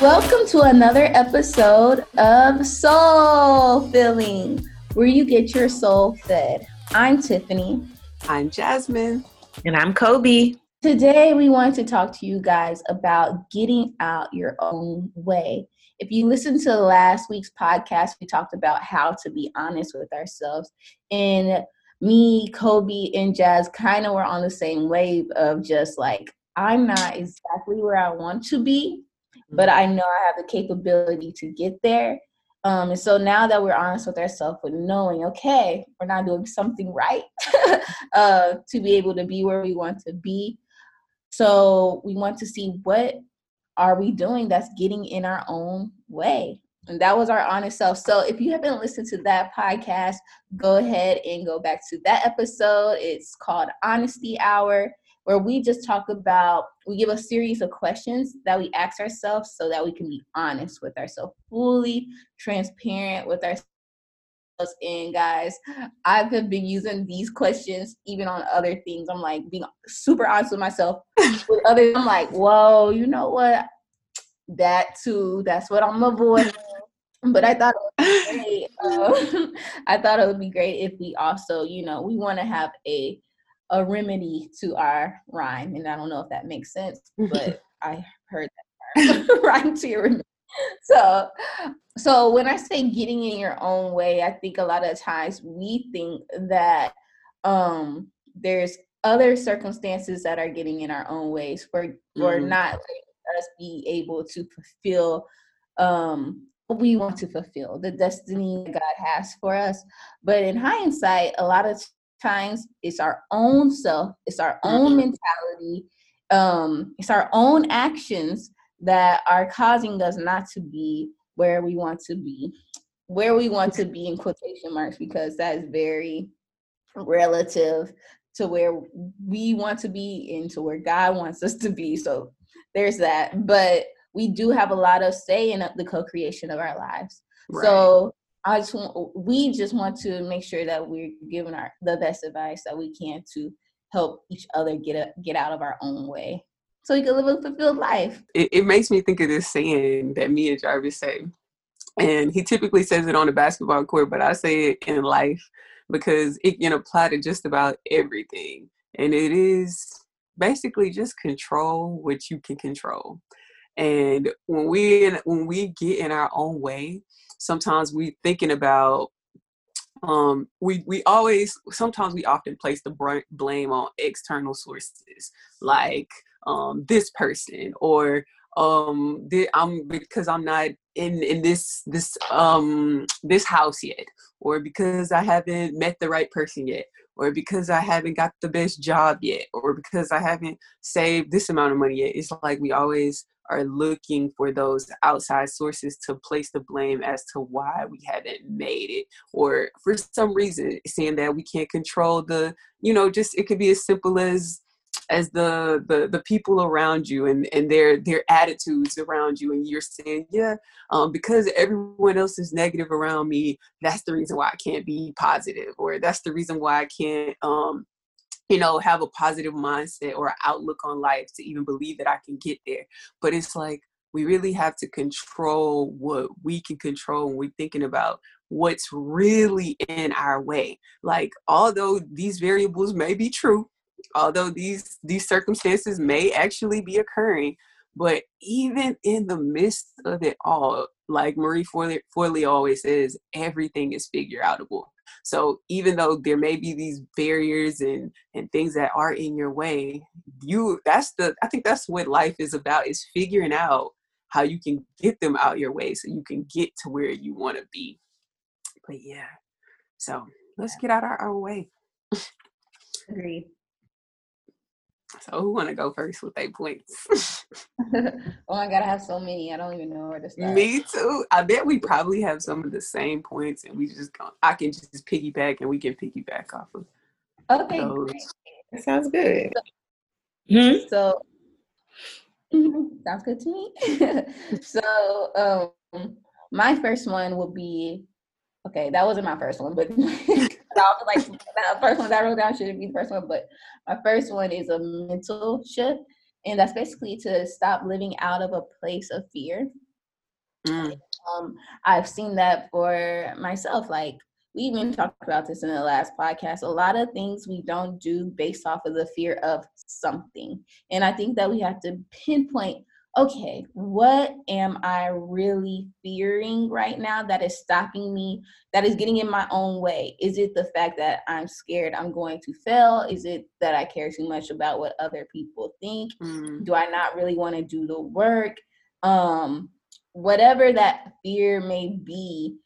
Welcome to another episode of Soul Filling, where you get your soul fed. I'm Tiffany. I'm Jasmine. And I'm Kobe. Today, we want to talk to you guys about getting out your own way. If you listen to last week's podcast, we talked about how to be honest with ourselves. And me, Kobe, and Jazz kind of were on the same wave of just like, I'm not exactly where I want to be, but I know I have the capability to get there. Um, and so now that we're honest with ourselves with knowing, okay, we're not doing something right uh, to be able to be where we want to be. So we want to see what are we doing that's getting in our own way. And that was our honest self. So if you haven't listened to that podcast, go ahead and go back to that episode. It's called Honesty Hour where we just talk about, we give a series of questions that we ask ourselves so that we can be honest with ourselves, fully transparent with ourselves. And guys, I've been using these questions even on other things. I'm like being super honest with myself. with other, I'm like, whoa, you know what? That too. That's what I'm avoiding. But I thought it would be great. Uh, I thought it would be great if we also, you know, we want to have a a remedy to our rhyme. And I don't know if that makes sense, but I heard that rhyme to your remedy. So, so when I say getting in your own way, I think a lot of times we think that um, there's other circumstances that are getting in our own ways for for mm. not letting us be able to fulfill um, we want to fulfill, the destiny God has for us. But in hindsight, a lot of times it's our own self, it's our own mm-hmm. mentality, um, it's our own actions that are causing us not to be where we want to be, where we want to be in quotation marks, because that is very relative to where we want to be and to where God wants us to be. So there's that. But we do have a lot of say in the co-creation of our lives. Right. So I just want, we just want to make sure that we're giving our the best advice that we can to help each other get a, get out of our own way so we can live a fulfilled life. It, it makes me think of this saying that me and Jarvis say, and he typically says it on the basketball court, but I say it in life because it can apply to just about everything, and it is basically just control what you can control. And when we when we get in our own way, sometimes we thinking about um we we always sometimes we often place the blame on external sources like um this person or um i'm because i'm not in in this this um this house yet or because i haven't met the right person yet or because i haven't got the best job yet or because i haven't saved this amount of money yet. It's like we always are looking for those outside sources to place the blame as to why we haven't made it or for some reason saying that we can't control the you know just it could be as simple as as the the the people around you and and their their attitudes around you and you're saying yeah um, because everyone else is negative around me that's the reason why i can't be positive or that's the reason why i can't um you know, have a positive mindset or outlook on life to even believe that I can get there. But it's like we really have to control what we can control when we're thinking about what's really in our way. Like, although these variables may be true, although these these circumstances may actually be occurring, but even in the midst of it all, like Marie Forleo, Forleo always says, everything is figure outable. So even though there may be these barriers and and things that are in your way, you that's the I think that's what life is about is figuring out how you can get them out your way so you can get to where you want to be. But yeah. So let's get out our own way. Agreed. So who want to go first with eight points? oh, I gotta have so many. I don't even know where to start. Me too. I bet we probably have some of the same points, and we just go, I can just piggyback, and we can piggyback off of. Okay, that sounds good. So, hmm? so sounds good to me. so, um, my first one will be okay. That wasn't my first one, but like the first one that I wrote down shouldn't be the first one, but my first one is a mental shift, and that's basically to stop living out of a place of fear. Mm. Um, I've seen that for myself. Like we even talked about this in the last podcast. A lot of things we don't do based off of the fear of something, and I think that we have to pinpoint okay, what am I really fearing right now that is stopping me, that is getting in my own way? Is it the fact that I'm scared I'm going to fail? Is it that I care too much about what other people think? Mm. Do I not really want to do the work? Um, whatever that fear may be,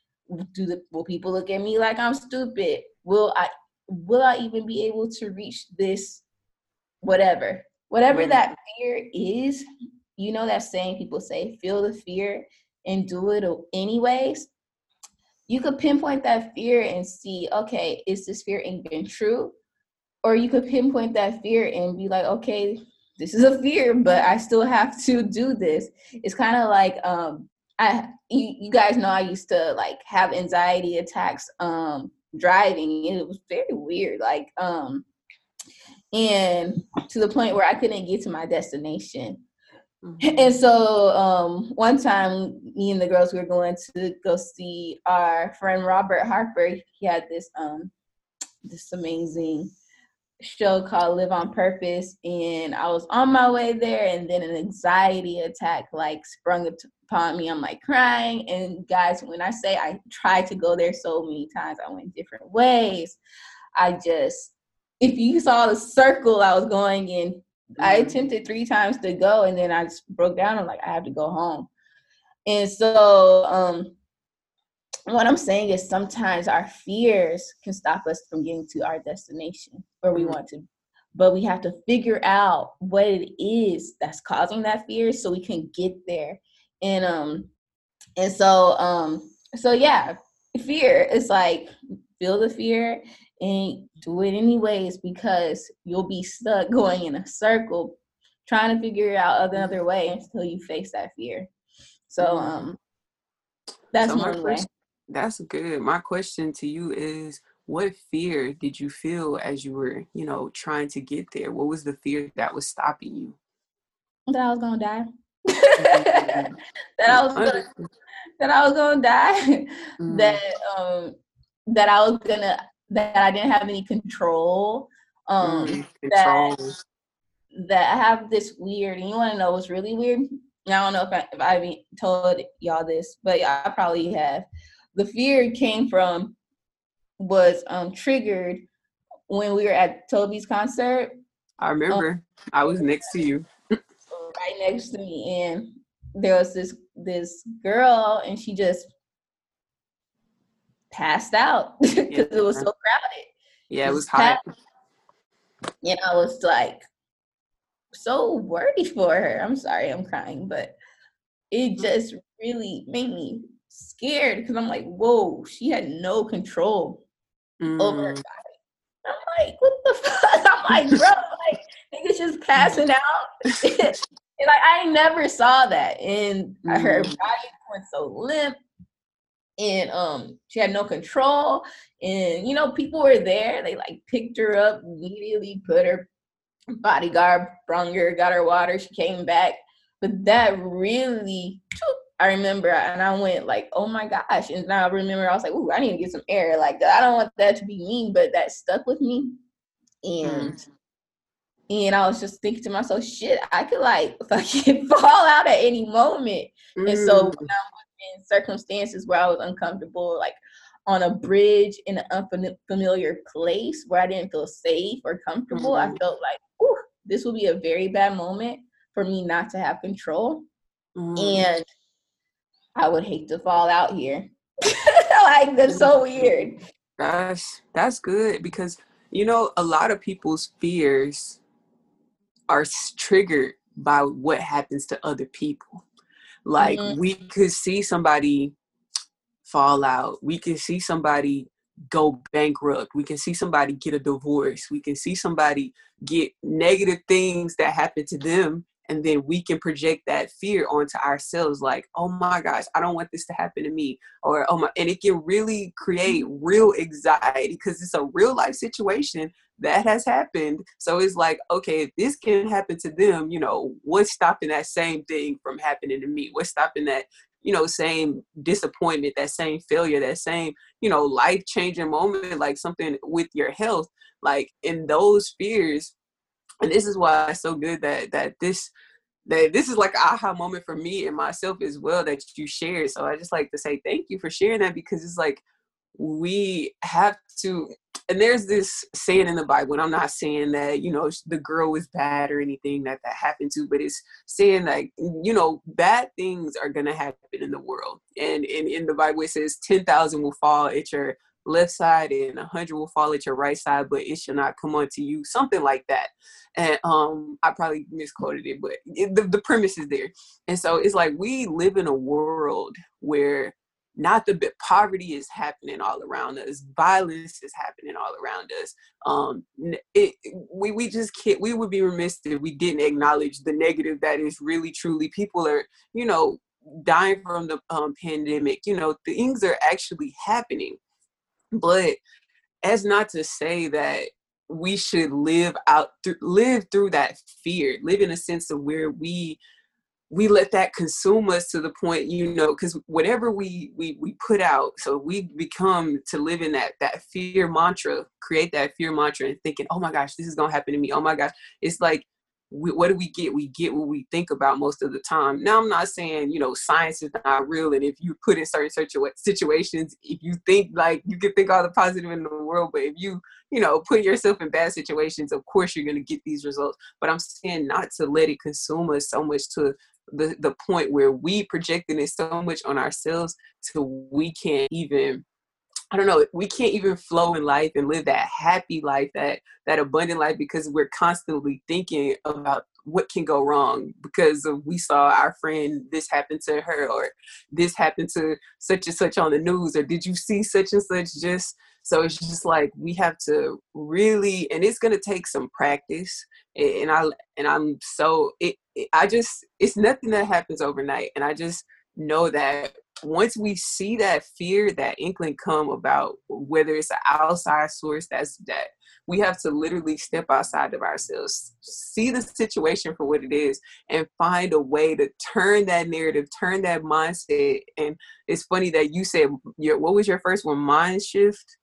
do the will people look at me like I'm stupid? Will I will I even be able to reach this whatever? Whatever mm. that fear is, you know that saying people say, feel the fear and do it anyways. You could pinpoint that fear and see, okay, is this fear even true? Or you could pinpoint that fear and be like, okay, this is a fear, but I still have to do this. It's kind of like um I you, guys know I used to like have anxiety attacks um driving and it was very weird. Like um and to the point where I couldn't get to my destination. Mm-hmm. And so um, one time, me and the girls were going to go see our friend Robert Harper. He had this um, this amazing show called Live on Purpose, and I was on my way there, and then an anxiety attack like sprung upon me. I'm like crying, and guys, when I say I tried to go there so many times, I went different ways. I just, if you saw the circle I was going in, I mm-hmm. attempted three times to go and then I just broke down. I'm like, I have to go home. And so um what I'm saying is sometimes our fears can stop us from getting to our destination where we mm-hmm. want to. But we have to figure out what it is that's causing that fear so we can get there. And um and so um so yeah, fear is like feel the fear and do it anyways because you'll be stuck going in a circle trying to figure out another way until you face that fear. So mm-hmm. um that's so one way. That's good. My question to you is what fear did you feel as you were, you know, trying to get there? What was the fear that was stopping you? That I was gonna die. that I was gonna that I was gonna die. Mm. That um that I was gonna that I didn't have any control. Um, mm, control. that that I have this weird. And you want to know what's really weird? I don't know if I if I told y'all this, but I probably have. The fear came from was um triggered when we were at Toby's concert. I remember. Um, I was next to you. right next to me, and there was this this girl, and she just passed out because yeah. it was so crowded. Yeah, it was hot. And I was like so worried for her. I'm sorry, I'm crying, but it mm. just really made me scared because I'm like, whoa, she had no control mm. over her mm. body. I'm like, what the fuck? I'm like, bro, like niggas just passing out. and like I never saw that. And mm. her body went so limp and um she had no control and you know people were there they like picked her up immediately put her bodyguard brung her got her water she came back but that really i remember and i went like oh my gosh and now i remember i was like oh i need to get some air like i don't want that to be me but that stuck with me and mm. and i was just thinking to myself shit i could like fucking fall out at any moment mm. and so when i in circumstances where I was uncomfortable, like on a bridge in an unfamiliar place where I didn't feel safe or comfortable. Mm-hmm. I felt like, ooh, this will be a very bad moment for me not to have control. Mm-hmm. And I would hate to fall out here. like that's so weird. That's that's good because you know a lot of people's fears are triggered by what happens to other people. Like mm-hmm. we could see somebody fall out. We can see somebody go bankrupt. We can see somebody get a divorce. We can see somebody get negative things that happen to them and then we can project that fear onto ourselves like oh my gosh i don't want this to happen to me or oh my and it can really create mm-hmm. real anxiety because it's a real life situation that has happened. So it's like okay if this can happen to them you know what's stopping that same thing from happening to me? What's stopping that you know same disappointment that same failure that same you know life changing moment like something with your health? Like in those fears and this is why it's so good that that this that this is like an aha moment for me and myself as well that you shared. So i just like to say thank you for sharing that because it's like we have to and there's this saying in the bible and i'm not saying that you know the girl was bad or anything that that happened to but it's saying like you know bad things are gonna happen in the world. And in, in the bible it says 10000 will fall at your left side and a hundred will fall at your right side, but it shall not come onto you. Something like that. And um, I probably misquoted it, but it, the, the premise is there. And so it's like we live in a world where not the poverty is happening all around us violence is happening all around us um it, we we just can't we would be remiss if we didn't acknowledge the negative that is really truly people are you know dying from the um, pandemic you know things are actually happening but as not to say that we should live out th- live through that fear live in a sense of where we we let that consume us to the point you know because whatever we we we put out so we become to live in that that fear mantra create that fear mantra and thinking oh my gosh this is gonna happen to me. Oh my gosh. It's like we, what do we get? We get what we think about most of the time. Now, I'm not saying, you know, science is not real. And if you put in certain situations, if you think like you can think all the positive in the world, but if you, you know, put yourself in bad situations, of course you're going to get these results. But I'm saying not to let it consume us so much to the, the point where we projecting it so much on ourselves till we can't even I don't know, we can't even flow in life and live that happy life, that that abundant life because we're constantly thinking about what can go wrong because we saw our friend this happened to her or this happened to such and such on the news or did you see such and such just so it's just like we have to really and it's going to take some practice and I and I'm so it, it I just it's nothing that happens overnight and I just know that once we see that fear, that inkling come about whether it's an outside source that's that we have to literally step outside of ourselves, see the situation for what it is, and find a way to turn that narrative, turn that mindset. And it's funny that you said your what was your first one, mind shift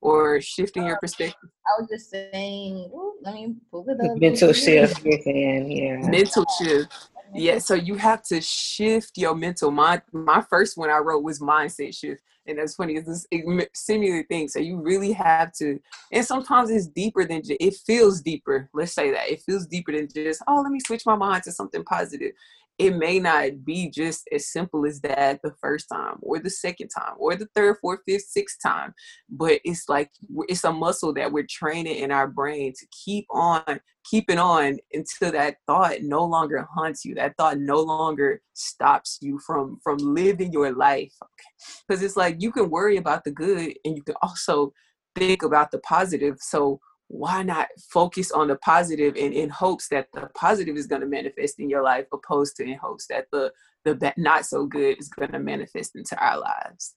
or shifting your uh, perspective? I was just saying, let me pull it up. Mental shift, you're saying, yeah. Mental shift yeah so you have to shift your mental mind my first one i wrote was mindset shift and that's funny it's this similar thing so you really have to and sometimes it's deeper than just, it feels deeper let's say that it feels deeper than just oh let me switch my mind to something positive it may not be just as simple as that the first time or the second time or the third, fourth, fifth, sixth time. But it's like it's a muscle that we're training in our brain to keep on keeping on until that thought no longer haunts you. That thought no longer stops you from from living your life. Because it's like you can worry about the good and you can also think about the positive. So why not focus on the positive and in hopes that the positive is going to manifest in your life opposed to in hopes that the the not so good is going to manifest into our lives?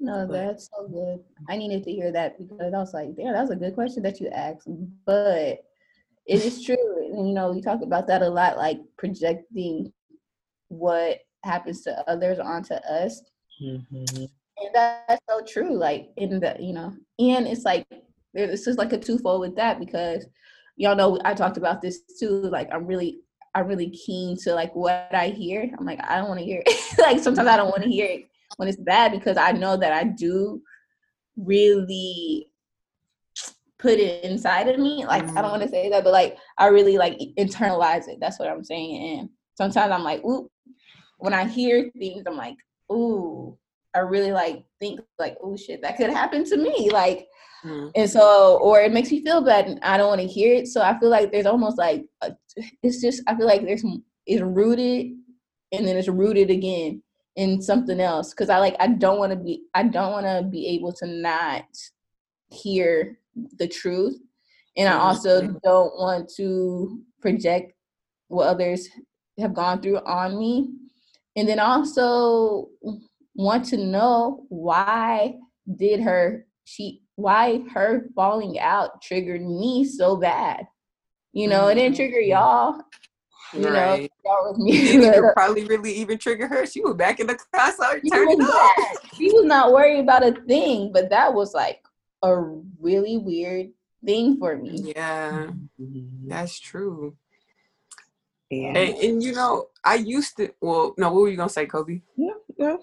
No that's so good. I needed to hear that because i was like damn that's a good question that you asked. But it is true and you know we talk about that a lot like projecting what happens to others onto us. Mm-hmm. and that's so true like in the you know and it's like it's just like a twofold with that because y'all know I talked about this too. Like I'm really I'm really keen to like what I hear. I'm like I don't want to hear it. like sometimes I don't want to hear it when it's bad because I know that I do really put it inside of me. Like. I don't want to mm. say that, but like I really like internalize it. That's what I'm saying. And sometimes I'm like, ooh, when I hear things, I'm like, ooh, I really like think like, oh shit, that could happen to me. Like Mm. And so, or it makes me feel bad and I don't want to hear it. So I feel like there's almost like, a, it's just, I feel like there's, it's rooted and then it's rooted again in something else. Cause I like, I don't want to be, I don't want to be able to not hear the truth. And I mm-hmm. also mm-hmm. don't want to project what others have gone through on me. And then also want to know why did her she why her falling out triggered me so bad. You know, it didn't trigger Mm-hmm. y'all. You Right. know, y'all with It me. didn't probably really even trigger her. She was back in the car, so she turning was up. She was not worried about a thing, but that was like a really weird thing for me. Yeah, Mhm. that's true. Yeah. And, and you know, I used to. Well, no, what were you gonna say, Kobe? Yeah, yeah.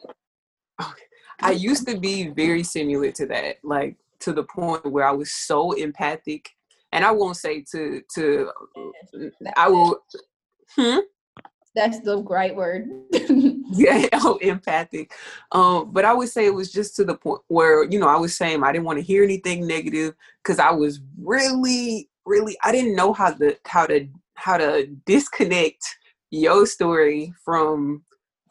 Okay. I used to be very similar to that, like to the point where I was so empathic, and I won't say to to. I will. Hmm. That's the right word. yeah, oh, empathic. Um, but I would say it was just to the point where, you know, I was saying I didn't want to hear anything negative because I was really, really I didn't know how to how to how to disconnect your story from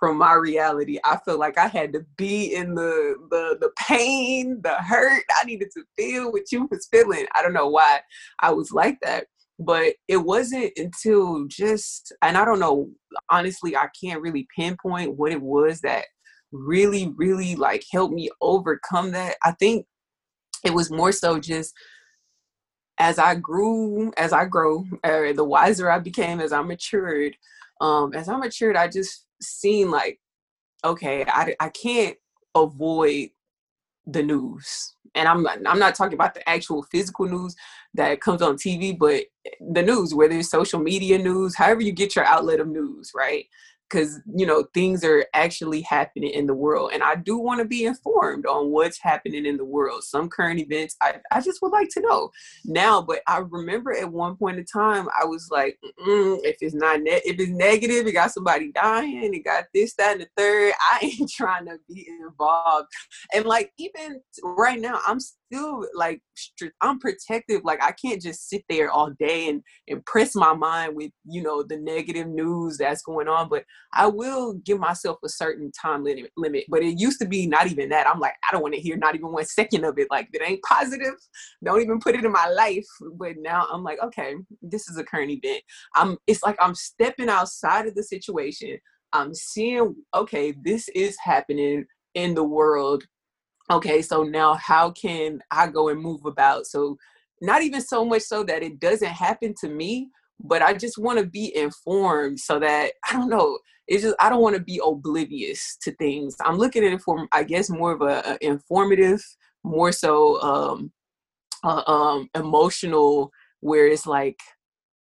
from my reality. I felt like I had to be in the the the pain, the hurt. I needed to feel what you was feeling. I don't know why I was like that. But it wasn't until just and I don't know honestly i can't really pinpoint what it was that really really like helped me overcome that i think it was more so just as i grew as i grow uh, the wiser i became as i matured um as i matured i just seen like okay i, I can't avoid the news and I'm not, I'm not talking about the actual physical news that comes on TV, but the news, whether it's social media news, however you get your outlet of news, right? Because you know things are actually happening in the world, and I do want to be informed on what's happening in the world. Some current events, I, I just would like to know now. But I remember at one point in time, I was like, if it's not ne- if it's negative, it got somebody dying, it got this, that, and the third. I ain't trying to be involved and like even right now i'm still like i'm protective like i can't just sit there all day and impress my mind with you know the negative news that's going on but i will give myself a certain time limit limit but it used to be not even that. I'm like i don't want to hear not even one second of it like it ain't positive don't even put it in my life but now i'm like okay this is a current event. I'm it's like i'm stepping outside of the situation. I'm seeing okay this is happening in the world okay so now how can i go and move about? So not even so much so that it doesn't happen to me but i just want to be informed so that i don't know it's just i don't want to be oblivious to things. I'm looking at it from i guess more of a, a informative more so um uh, um emotional where it's like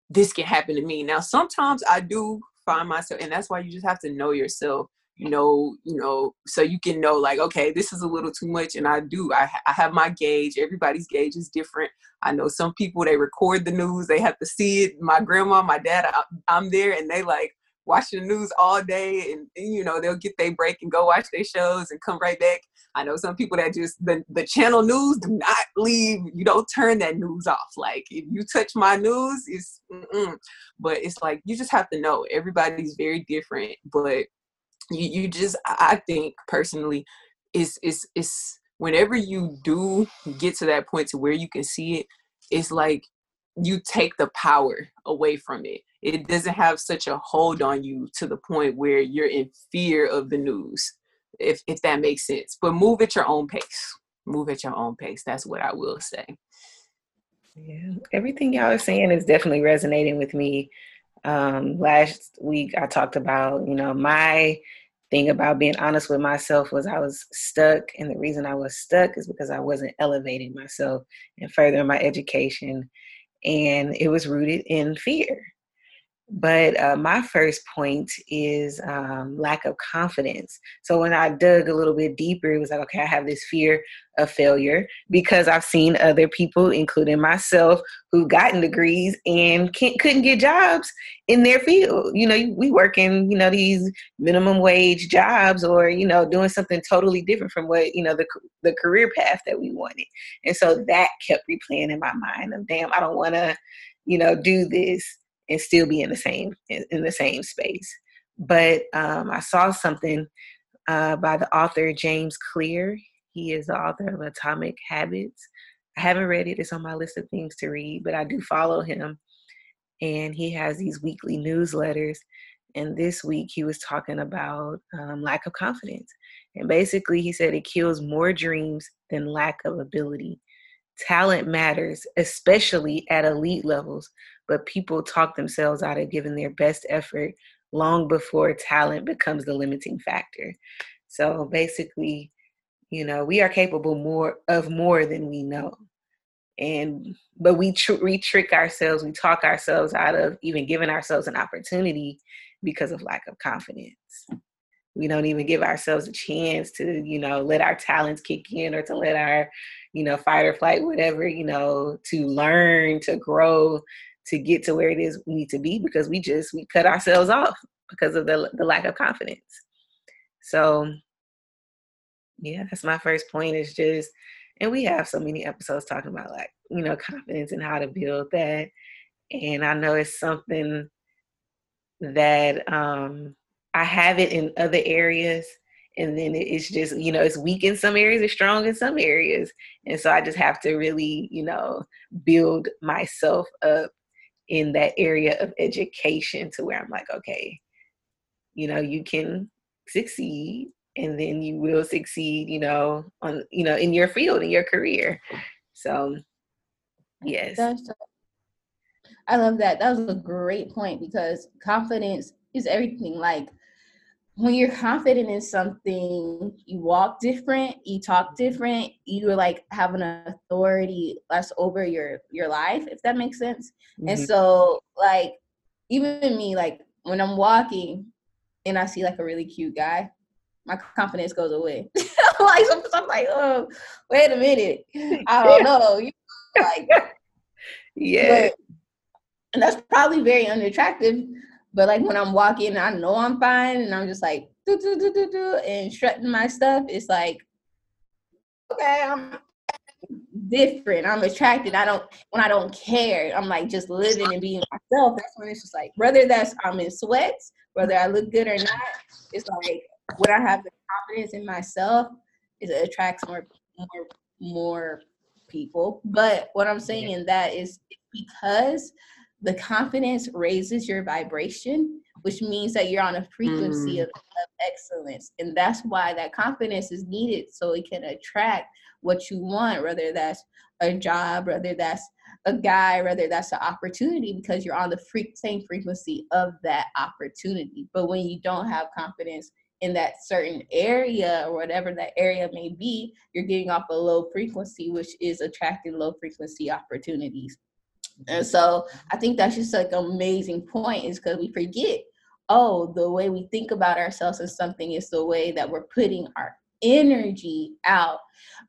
this can happen to me. Now sometimes i do find myself and that's why you just have to know yourself you know you know so you can know like okay this is a little too much and i do i, I have my gauge everybody's gauge is different i know some people they record the news they have to see it my grandma my dad I, i'm there and they like watch the news all day and, and, you know they'll get their break and go watch their shows and come right back i know some people that just the, the channel news do not leave you don't turn that news off like if you touch my news it's mm-mm. but it's like you just have to know everybody's very different but you, you just i think personally is is is whenever you do get to that point to where you can see it it's like you take the power away from it. It doesn't have such a hold on you to the point where you're in fear of the news if if that makes sense. But move at your own pace. Move at your own pace that's what i will say. Yeah, everything y'all are saying is definitely resonating with me. Um, last week I talked about, you know, my thing about being honest with myself was I was stuck, and the reason I was stuck is because I wasn't elevating myself and furthering my education, and it was rooted in fear. But uh, my first point is um, lack of confidence. So when I dug a little bit deeper, it was like, okay, I have this fear of failure because I've seen other people, including myself, who've gotten degrees and couldn't get jobs in their field. You know, we work in, you know, these minimum wage jobs or, you know, doing something totally different from what, you know, the, the career path that we wanted. And so that kept replaying in my mind of, damn, I don't want to, you know, do this and still be in the same in, the same space. But um, I saw something uh, by the author James Clear. He is the author of Atomic Habits. I haven't read it; it's on my list of things to read, but I do follow him. and he has these weekly newsletters. And this week he was talking about um, lack of confidence. And basically, he said it kills more dreams than lack of ability. Talent matters, especially at elite levels, but people talk themselves out of giving their best effort long before talent becomes the limiting factor. So basically, you know, we are capable more of more than we know. And but we tr- we trick ourselves, we talk ourselves out of even giving ourselves an opportunity because of lack of confidence. We don't even give ourselves a chance to, you know, let our talents kick in or to let our, you know, fight or flight, whatever, you know, to learn, to grow, to get to where it is we need to be because we just we cut ourselves off because of the the lack of confidence. So yeah, that's my first point is just and we have so many episodes talking about like, you know, confidence and how to build that. And I know it's something that um I have it in other areas and then it's just you know it's weak in some areas it's strong in some areas and so i just have to really you know build myself up in that area of education to where I'm like, okay, you know, you can succeed and then you will succeed, you know, on you know, in your field, in your career. So yes. I love that. That was a great point because confidence is everything. Like when you're confident in something, you walk different, you talk different, you like have an authority less over your your life, if that makes sense. Mm-hmm. And so like even me, like when I'm walking and I see like a really cute guy, my confidence goes away. like sometimes I'm like, oh, wait a minute. I don't know. You know, like yeah. But, and that's probably very unattractive but like when I'm walking, I know I'm fine, and I'm just like do do do do do and strutting my stuff. It's like okay, I'm different. I'm attracted. I don't when I don't care. I'm like just living and being myself. That's when it's just like whether that's I'm in sweats, whether I look good or not. It's like when I have the confidence in myself, it attracts more more more people. But what I'm saying in that is because the confidence raises your vibration, which means that you're on a frequency mm. of, of excellence. And that's why that confidence is needed so it can attract what you want, whether that's a job, whether that's a guy, whether that's an opportunity, because you're on the free, same frequency of that opportunity. But when you don't have confidence in that certain area or whatever that area may be, you're getting off a low frequency, which is attracting low frequency opportunities. And so I think that's just like an amazing point is because we forget, oh, the way we think about ourselves as something is the way that we're putting our energy out.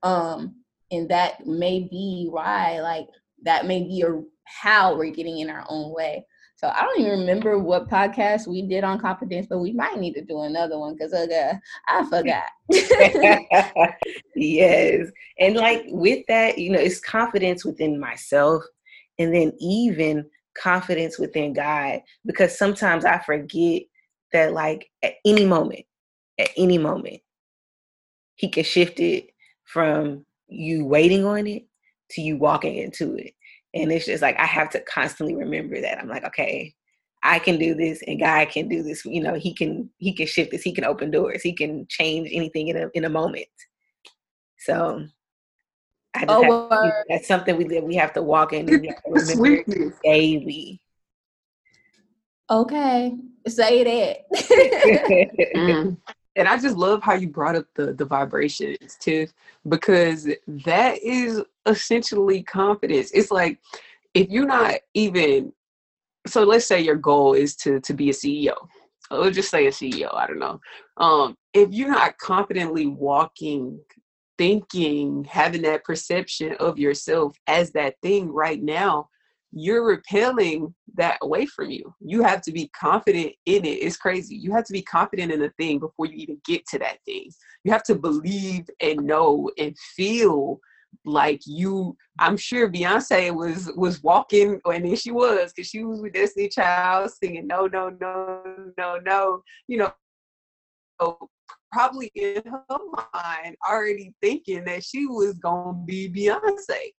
Um, and that may be why, like, that may be a, how we're getting in our own way. So I don't even remember what podcast we did on confidence, but we might need to do another one because uh, I forgot. yes. And like with that, you know, it's confidence within myself and then even confidence within God because sometimes I forget that like at any moment, at any moment, he can shift it from you waiting on it to you walking into it. And it's just like I have to constantly remember that. I'm like, okay, I can do this and God can do this. You know, he can he can shift this, he can open doors, he can change anything in a in a moment. So oh, have, that's something we we have to walk in and we remember daily. Okay, say that. mm. And I just love how you brought up the the vibrations, Tiff, because that is essentially confidence. It's like if you're not even so let's say your goal is to to be a CEO. Let's just say a CEO, I don't know. Um, if you're not confidently walking thinking, having that perception of yourself as that thing right now, you're repelling that away from you. You have to be confident in it. It's crazy. You have to be confident in a thing before you even get to that thing. You have to believe and know and feel like you i'm sure beyonce was was walking and then she was because she was with destiny child singing no no no no no you know probably in her mind already thinking that she was gonna be Beyonce.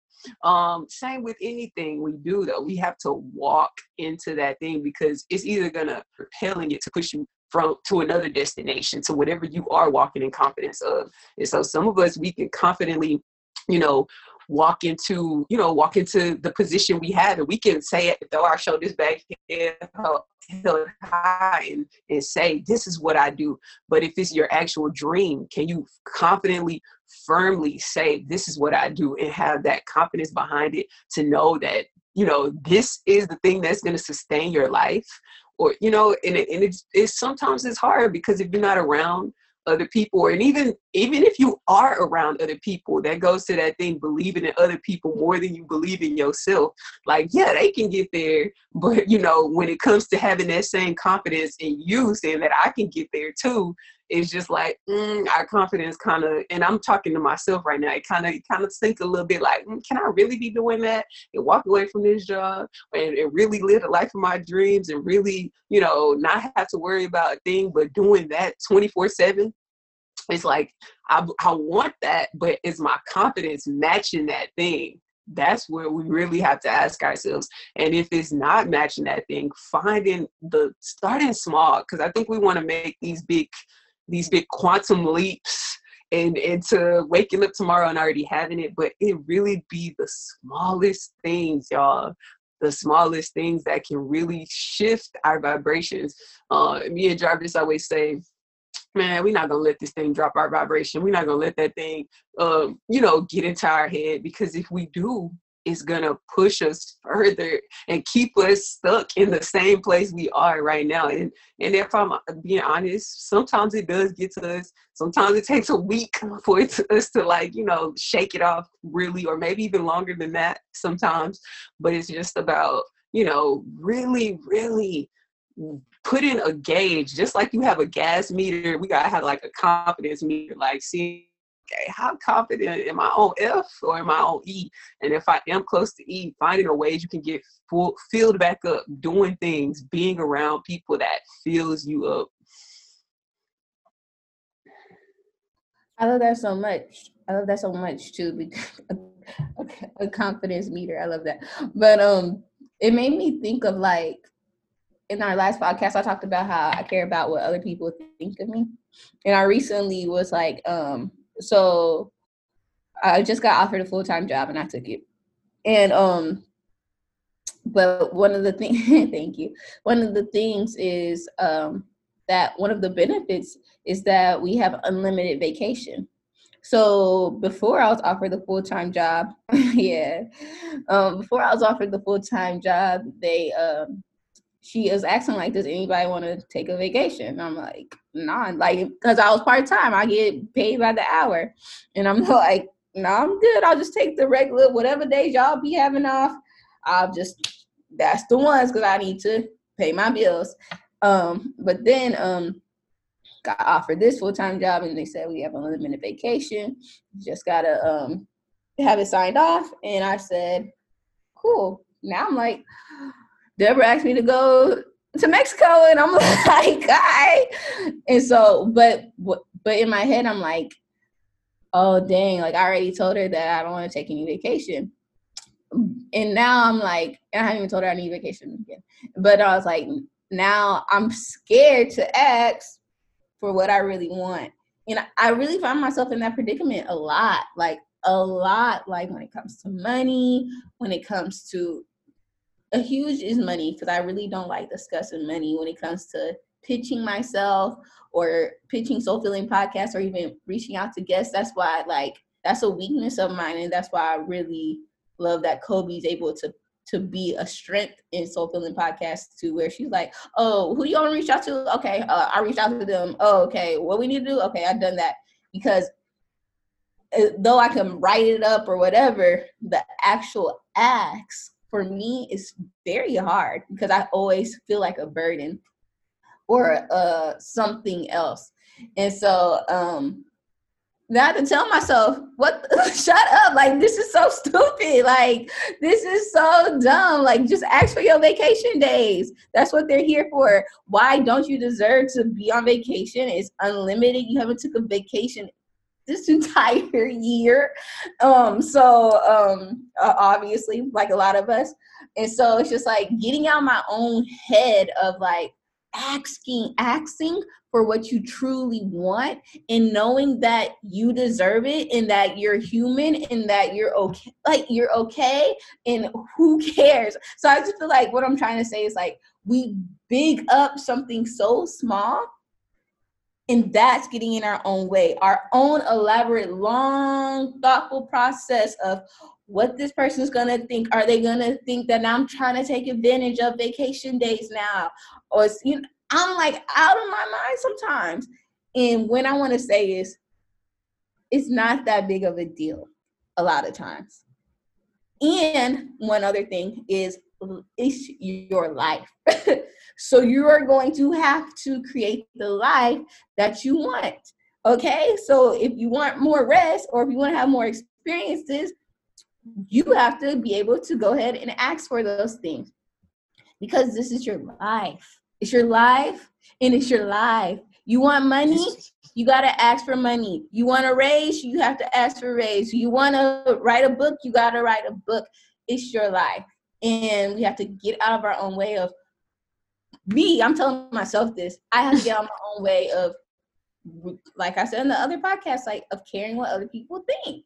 Um, same with anything we do though. We have to walk into that thing because it's either gonna propelling it to push you from to another destination to whatever you are walking in confidence of. And so some of us we can confidently, you know, walk into, you know, walk into the position we had and we can say it, throw our shoulders back high and, and say, This is what I do. But if it's your actual dream, can you confidently, firmly say, This is what I do and have that confidence behind it to know that, you know, this is the thing that's going to sustain your life? Or, you know, and, it, and it's, it's sometimes it's hard because if you're not around other people and even even if you are around other people that goes to that thing believing in other people more than you believe in yourself. Like yeah they can get there but you know when it comes to having that same confidence in you saying that i can get there too it's just like mm, our confidence kind of and i'm talking to myself right now it kind of kind of think a little bit like mm, can i really be doing that and walk away from this job and, and really live the life of my dreams and really you know not have to worry about a thing but doing that 24 7 it's like I, I want that but is my confidence matching that thing? That's where we really have to ask ourselves and if it's not matching that thing finding the starting small because i think we want to make these big these big quantum leaps and into waking up tomorrow and already having it, but it really be the smallest things, y'all. The smallest things that can really shift our vibrations. Uh, me and Jarvis always say, man, we're not gonna let this thing drop our vibration. We're not gonna let that thing, um, you know, get into our head because if we do, is going to push us further and keep us stuck in the same place we are right now. And and if I'm being honest, sometimes it does get to us. Sometimes it takes a week for it to, us to like you know shake it off really, or maybe even longer than that sometimes. But it's just about you know really really put in a gauge just like you have a gas meter we gotta have like a confidence meter like see okay, how confident am I on F or am I on E? And if I am close to E, finding a ways you can get full, filled back up, doing things, being around people that fills you up. I love that so much. I love that so much too. Because a, a confidence meter. I love that. But um, it made me think of like in our last podcast, I talked about how I care about what other people think of me. And I recently was like, um, so I just got offered a full time job and I took it. And um, but one of the things, thank you. One of the things is um that one of the benefits is that we have unlimited vacation. So before I was offered the full time job, yeah, um, before I was offered the full time job, they um, she is asking like, does anybody want to take a vacation? I'm like, nah, like, cause I was part time, I get paid by the hour, and I'm like, no, nah, I'm good. I'll just take the regular whatever days y'all be having off. I'll just that's the ones because I need to pay my bills. Um, but then um, got offered this full time job, and they said we have unlimited vacation. Just gotta um have it signed off, and I said, cool. Now I'm like Deborah asked me to go to Mexico, and I'm like, "I." And so, but but in my head, I'm like, "Oh dang!" Like I already told her that I don't want to take any vacation, and now I'm like, I haven't even told her I need vacation again. But I was like, now I'm scared to ask for what I really want, and I really find myself in that predicament a lot, like a lot, like when it comes to money, when it comes to a huge is money because I really don't like discussing money when it comes to pitching myself or pitching soul filling podcasts or even reaching out to guests. That's why like that's a weakness of mine and that's why I really love that Kobe's able to to be a strength in soul filling podcast to where she's like, oh, who you want to reach out to? Okay, uh, I reached out to them. Oh, okay, what we need to do? Okay, I've done that because uh, though I can write it up or whatever, the actual acts for me is very hard because I always feel like a burden or uh something else. And so um now to tell myself, what shut up, like this is so stupid. Like this is so dumb. Like just ask for your vacation days. That's what they're here for. Why don't you deserve to be on vacation? It's unlimited. You haven't took a vacation this entire year. Um, so um, obviously, like a lot of us, and so it's just like getting out my own head of like asking, asking for what you truly want, and knowing that you deserve it, and that you're human, and that you're okay, like you're okay, and who cares? So I just feel like what I'm trying to say is like we big up something so small and that's getting in our own way our own elaborate long thoughtful process of what this person's gonna think. Are they gonna think that i'm trying to take advantage of vacation days now? Or you know i'm like out of my mind sometimes. And when i want to say is it's not that big of a deal a lot of times. And one other thing is it's your life So you are going to have to create the life that you want. Okay. So if you want more rest or if you want to have more experiences, you have to be able to go ahead and ask for those things because this is your life. It's your life and it's your life. You want money? You got to ask for money. You want a raise? You have to ask for raise. You want to write a book? You got to write a book. It's your life. And we have to get out of our own way of me, I'm telling myself this. I have to get on my own way of, like I said in the other podcast, like of caring what other people think.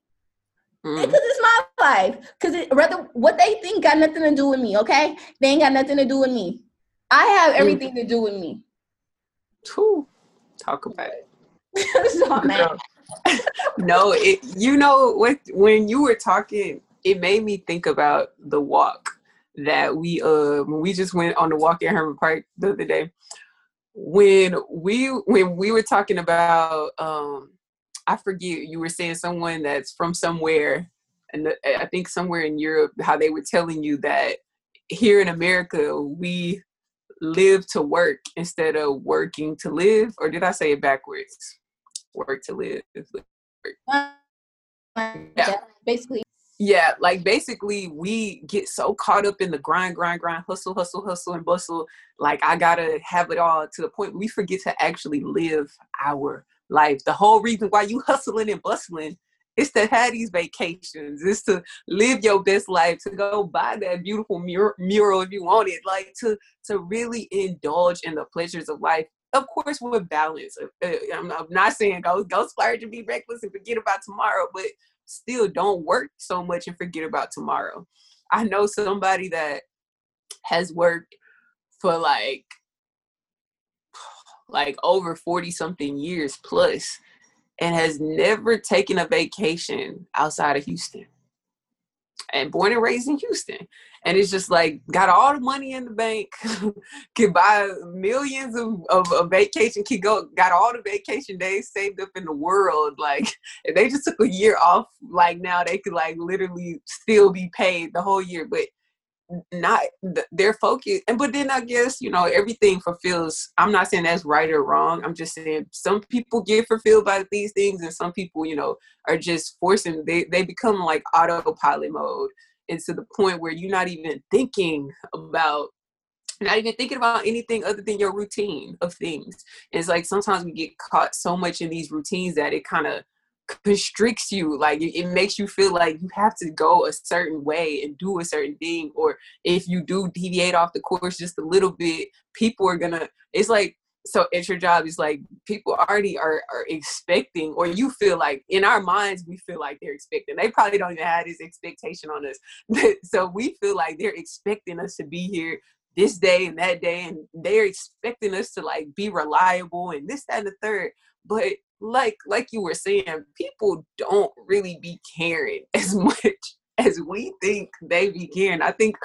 Mm. Because it's my life. Because it, rather what they think got nothing to do with me. Okay, they ain't got nothing to do with me. I have mm. everything mm. to do with me. Whew. Talk about it. so, no, it. You know what? When you were talking, it made me think about the walk that we uh when we just went on the walk in Hermann Park the other day. When we when we were talking about um I forget you were saying someone that's from somewhere and I think somewhere in Europe how they were telling you that here in America we live to work instead of working to live or did I say it backwards? Work to live. Yeah. Basically yeah, like basically we get so caught up in the grind, grind, grind, hustle, hustle, hustle, and bustle. Like I gotta have it all to the point we forget to actually live our life. The whole reason why you hustling and bustling is to have these vacations, is to live your best life, to go buy that beautiful mur- mural if you want it, like to to really indulge in the pleasures of life. Of course, with balance. Uh, uh, I'm, I'm not saying go go splurge and be reckless and forget about tomorrow, but still don't work so much and forget about tomorrow. I know somebody that has worked for like like over 40 something years plus and has never taken a vacation outside of Houston and born and raised in Houston. And it's just like got all the money in the bank, could buy millions of, of, of vacation, could go got all the vacation days saved up in the world. Like if they just took a year off, like now they could like literally still be paid the whole year. But not their focus and but then i guess you know everything fulfills i'm not saying that's right or wrong i'm just saying some people get fulfilled by these things and some people you know are just forcing they, they become like autopilot mode and to the point where you're not even thinking about not even thinking about anything other than your routine of things. And it's like sometimes we get caught so much in these routines that it kind of constricts you like it, it, makes you feel like you have to go a certain way and do a certain thing or if you do deviate off the course just a little bit people are gonna it's like so at your job is like people already are, are expecting or you feel like in our minds we feel like they're expecting they probably don't even have this expectation on us so we feel like they're expecting us to be here this day and that day and they're expecting us to like be reliable and this that and the third but like like you were saying, people don't really be caring as much as we think they be caring. I think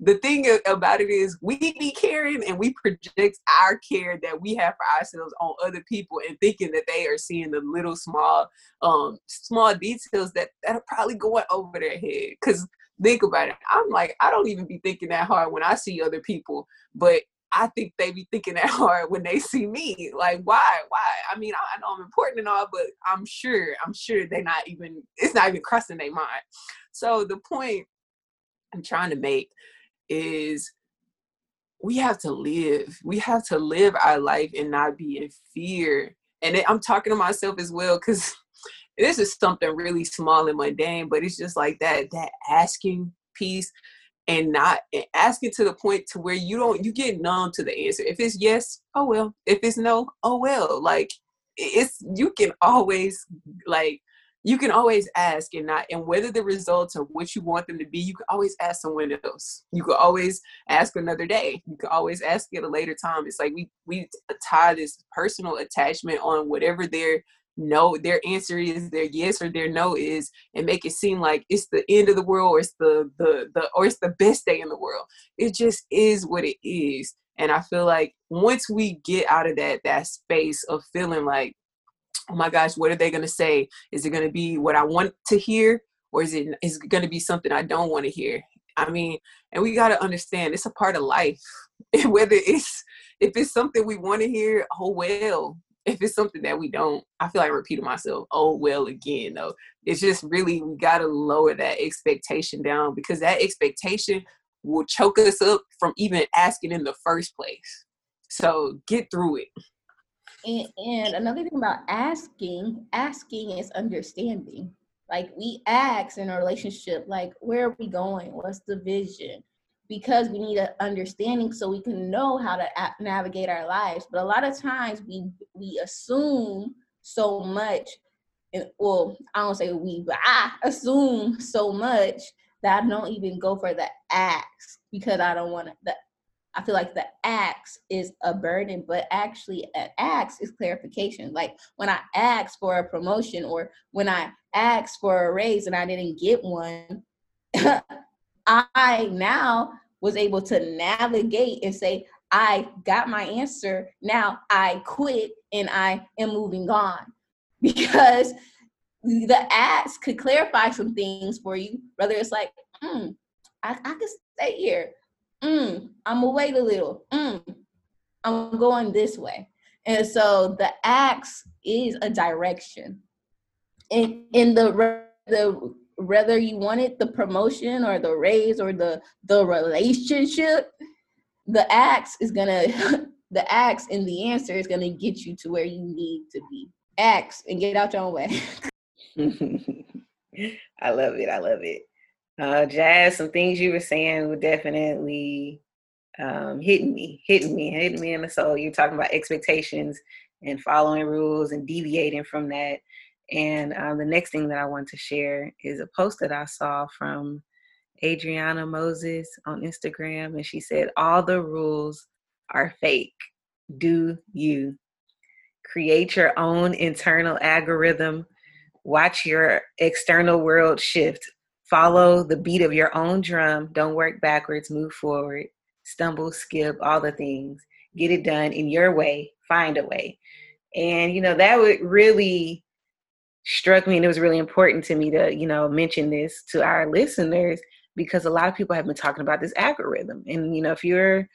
the thing about it is we be caring and we project our care that we have for ourselves on other people and thinking that they are seeing the little small um small details that that are probably going over their head because think about it i'm like i don't even be thinking that hard when i see other people but I think they be thinking that hard when they see me. Like, why? Why? I mean, I, I know I'm important and all, but I'm sure, I'm sure they're not even, it's not even crossing their mind. So the point I'm trying to make is we have to live. We have to live our life and not be in fear. And I'm talking to myself as well because this is something really small and mundane, but it's just like that that asking piece and not and asking to the point to where you don't you get numb to the answer. If it's yes, oh well. If it's no, oh well. Like it's you can always like you can always ask and not and whether the results are what you want them to be you can always ask someone else. You can always ask another day. You can always ask at a later time. It's like we we tie this personal attachment on whatever their no their answer is their yes or their no is and make it seem like it's the end of the world or it's the the, the or it's the best day in the world. It just is what it is. And i feel like once we get out of that that space of feeling like oh my gosh, what are they going to say? Is it going to be what I want to hear or is it is going to be something I don't want to hear? I mean, and we got to understand it's a part of life. Whether it's if it's something we want to hear, oh well. If it's something that we don't, I feel like repeating myself, oh well again though. It's just really we got to lower that expectation down because that expectation will choke us up from even asking in the first place. So get through it. And, and another thing about asking, asking is understanding. Like we ask in a relationship, like where are we going? What's the vision? Because we need an understanding so we can know how to navigate our lives. But a lot of times we we assume so much. And, well, I don't say we, but I assume so much that I don't even go for the ask because I don't want to. I feel like the ask is a burden, but actually an ask is clarification. Like when I asked for a promotion or when I asked for a raise and I didn't get one, I now was able to navigate and say, I got my answer. Now I quit and I am moving on. Because the ask could clarify some things for you. Whether it's like, hmm, I, I could stay here mm, I'm gonna wait a little. Mm, I'm going this way. And so the axe is a direction. In in the the whether you wanted the promotion or the raise or the the relationship, the axe is gonna the axe and the answer is gonna get you to where you need to be. Axe and get out your own way. I love it. I love it. Uh, Jazz, some things you were saying were definitely um, hitting me, hitting me, hitting me in the soul. You're talking about expectations and following rules and deviating from that. And um, the next thing that I want to share is a post that I saw from Adriana Moses on Instagram. And she said, All the rules are fake. Do you create your own internal algorithm? Watch your external world shift Follow the beat of your own drum. Don't work backwards, move forward, stumble, skip, all the things. Get it done in your way, find a way. And, you know, that would really struck me and it was really important to me to, you know, mention this to our listeners because a lot of people have been talking about this algorithm. And, you know, if you're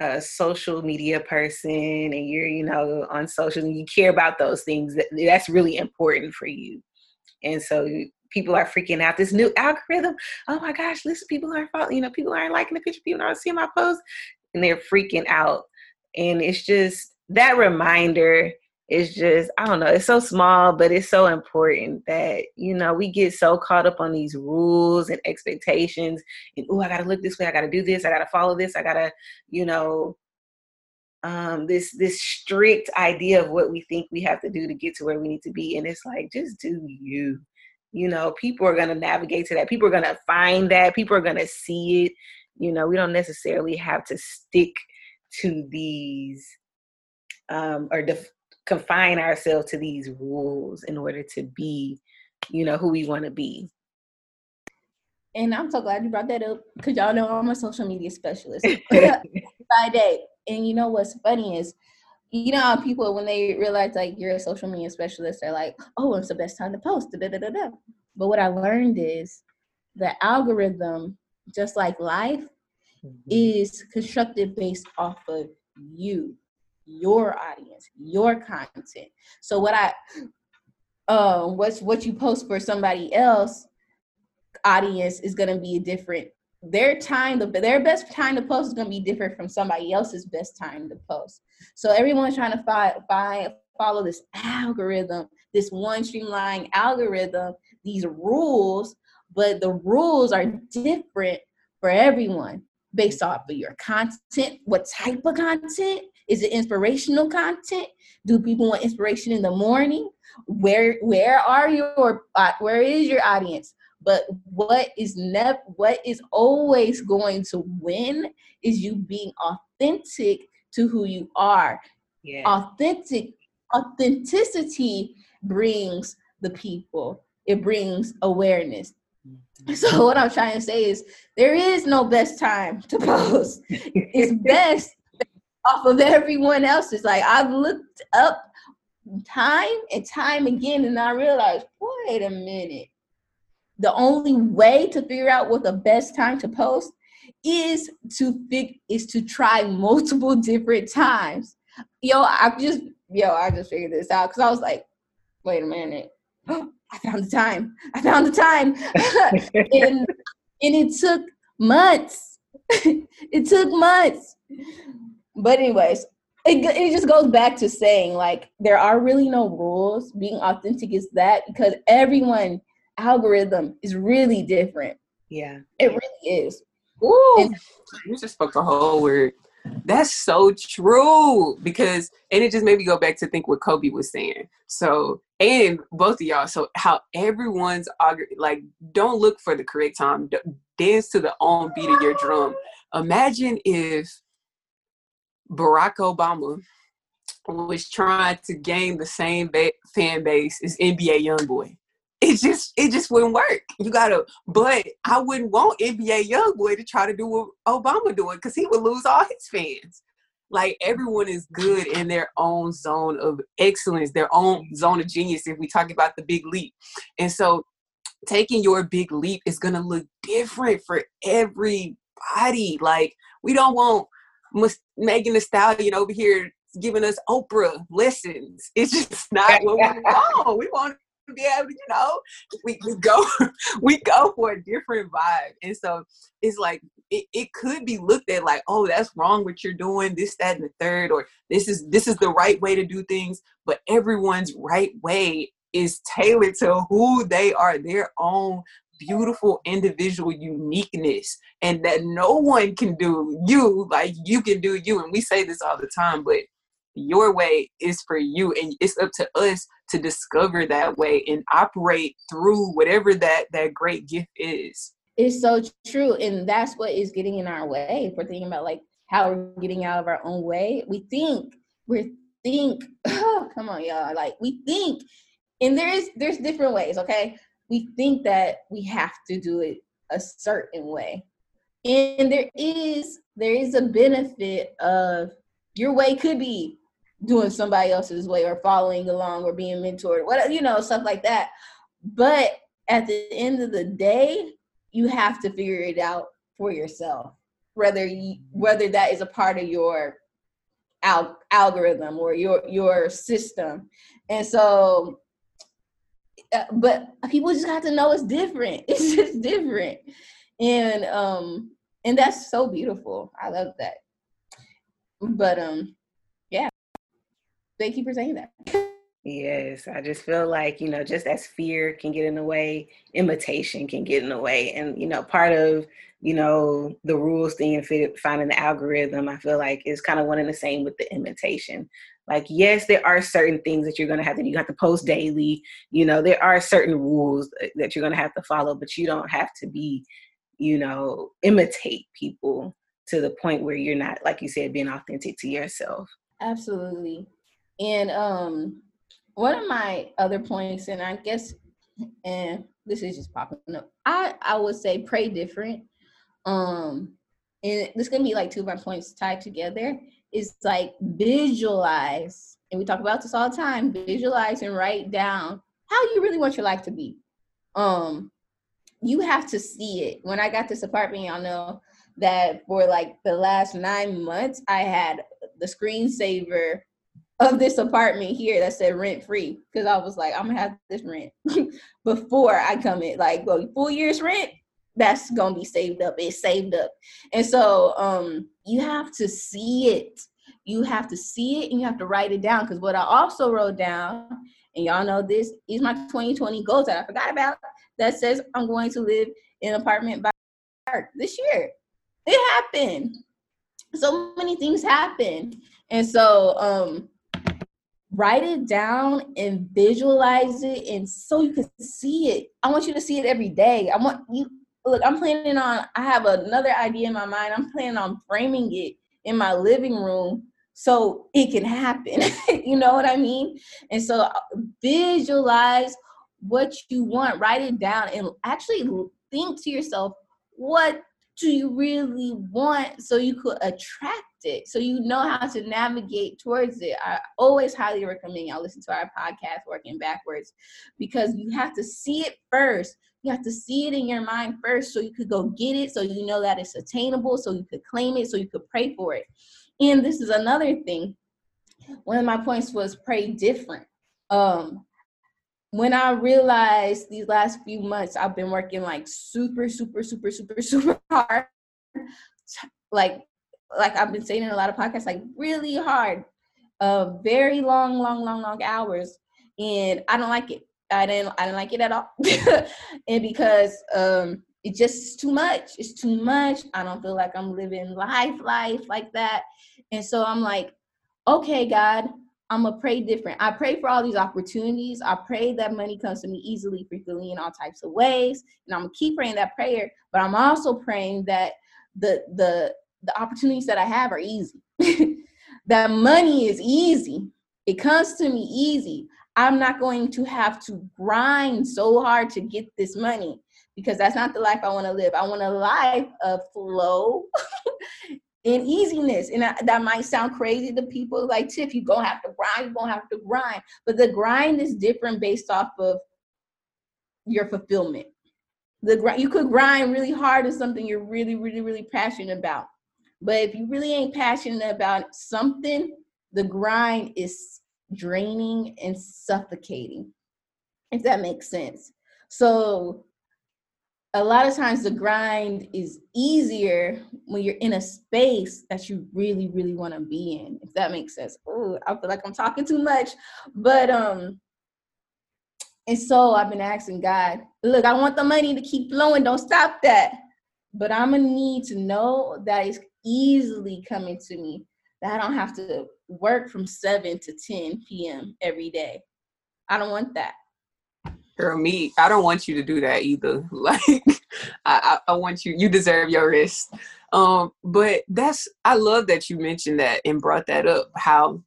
a social media person and you're, you know, on social and you care about those things, that, that's really important for you. And so people are freaking out. This new algorithm. Oh my gosh, listen, people aren't following, you know, people aren't liking the picture, people aren't seeing my post, and they're freaking out. And it's just that reminder is just, I don't know, it's so small, but it's so important that, you know, we get so caught up on these rules and expectations and oh, I gotta look this way, I gotta do this, I gotta follow this, I gotta, you know, um, this this strict idea of what we think we have to do to get to where we need to be and it's like just do you you know people are going to navigate to that. People are going to find that. People are going to see it. You know we don't necessarily have to stick to these um, or def- confine ourselves to these rules in order to be you know who we want to be. And i'm so glad you brought that up because y'all know i'm a social media specialist. By day. And you know what's funny is you know how people when they realize like you're a social media specialist they're like oh it's the best time to post da, da, da, da. but what i learned is the algorithm just like life mm-hmm. is constructed based off of you your audience your content so what i uh what's what you post for somebody else audience is going to be a different their time, the, their best time to post is going to be different from somebody else's best time to post. So everyone's trying to find, follow this algorithm, this one streamlined algorithm, these rules, but the rules are different for everyone based off of your content. What type of content? Is it inspirational content? Do people want inspiration in the morning? Where where are your uh, where is your audience? But what is never what is always going to win is you being authentic to who you are. Yeah. Authentic authenticity brings the people. It brings awareness. Mm-hmm. So what I'm trying to say is there is no best time to post. it's best off of everyone else's. Like I've looked up time and time again and I realized, wait a minute. The only way to figure out what the best time to post is to fig- is to try multiple different times. Yo, I just yo, I just figured this out because I was like, wait a minute. I found the time. I found the time. and and it took months. it took months. But anyways, it, it just goes back to saying like there are really no rules. Being authentic is that because everyone algorithm is really different. Yeah. It really is. Ooh, and, you just spoke the whole word. That's so true because, and it just made me go back to think what Kobe was saying. So, and both of y'all, so how everyone's like, don't look for the correct time, dance to the own beat of your drum. Imagine if Barack Obama was trying to gain the same ba- fan base as NBA YoungBoy it just it just wouldn't work. You gotta, but I wouldn't want NBA YoungBoy to try to do what Obama doing because he would lose all his fans. Like everyone is good in their own zone of excellence, their own zone of genius. If we talk about the big leap, and so taking your big leap is gonna look different for everybody. Like we don't want Megan Thee Stallion over here giving us Oprah lessons. It's just not what we want. We want be able to, you know, we, we go we go for a different vibe. And so it's like it, it could be looked at like, oh, that's wrong what you're doing, this, that, and the third, or this is this is the right way to do things. But everyone's right way is tailored to who they are, their own beautiful individual uniqueness and that no one can do you like you can do you and we say this all the time but your way is for you and it's up to us to discover that way and operate through whatever that that great gift is. It's so true and that's what is getting in our way. If we're thinking about like how we're getting out of our own way we think we think oh, come on y'all like we think and there's there's different ways okay? We think that we have to do it a certain way. And there is there is a benefit of your way could be doing somebody else's way or following along or being mentored, what you know, stuff like that. But at the end of the day, you have to figure it out for yourself, whether you, whether that is a part of your al- algorithm or your your system. And so, uh, but people just have to know it's different. It's just different, and um, and that's so beautiful. I love that. But um, thank you for saying that. Yes, I just feel like, you know, just as fear can get in the way, imitation can get in the way. And, you know, part of, you know, the rules thing and finding the algorithm, I feel like is kind of one and the same with the imitation. Like, yes, there are certain things that you're going to have to, you have to post daily. You know, there are certain rules uh, that you're going to have to follow, but you don't have to be, you know, imitate people to the point where you're not, like you said, being authentic to yourself. Absolutely. And um, one of my other points, and I guess, and this is just popping up. I I would say pray different. Um, and this gonna be like two of my points tied together. Is like visualize, and we talk about this all the time. Visualize and write down how you really want your life to be. Um, you have to see it. When I got this apartment, y'all know that for like the last nine months, I had the screensaver of this apartment here that said rent free because I was like, I'm gonna have this rent before I come in. Like, well, full year's rent, that's gonna be saved up. It's saved up, and so um, you have to see it. you have to see it and you have to write it down. Because what I also wrote down, and y'all know this is my 2020 goals that I forgot about, that says I'm going to live in an apartment by this year. It happened. So many things happened. And so um write it down and visualize it and so you can see it. I want you to see it every day. I want you look, I'm planning on I have another idea in my mind. I'm planning on framing it in my living room so it can happen. you know what I mean? And so uh, visualize what you want, write it down and actually think to yourself, what do you really want so you could attract it so you know how to navigate towards it. I always highly recommend y'all listen to our podcast working backwards because you have to see it first. You have to see it in your mind first so you could go get it so you know that it's attainable so you could claim it so you could pray for it. And this is another thing. One of my points was pray different. Um when I realized these last few months, I've been working like super, super, super, super, super hard. Like, like I've been saying in a lot of podcasts, like really hard, uh, very long, long, long, long hours, and I don't like it. I didn't, I didn't like it at all, and because um, it just too much. It's too much. I don't feel like I'm living life, life like that, and so I'm like, okay, God, I'm gonna pray different. I pray for all these opportunities. I pray that money comes to me easily, frequently, in all types of ways. And I'm gonna keep praying that prayer. But I'm also praying that the the the opportunities that I have are easy. that money is easy. It comes to me easy. I'm not going to have to grind so hard to get this money because that's not the life I want to live. I want a life of flow and easiness. And that might sound crazy to people like Tiff, you're gonna have to grind, you're gonna have to grind. But the grind is different based off of your fulfillment. The grind you could grind really hard is something you're really, really, really passionate about. But if you really ain't passionate about something, the grind is draining and suffocating. If that makes sense. So a lot of times the grind is easier when you're in a space that you really really want to be in if that makes sense. Oh i feel like i'm talking too much. But um and so i've been asking god look i want the money to keep flowing don't stop that. But i'm gonna need to know that it's easily coming to me that i don't have to work from 7 to 10 p.m every day. I don't want that Girl, me, I don't want you to do that either. Like, I, I, want you, you deserve your rest. Um, but that's, I love that you mentioned that and brought that up. How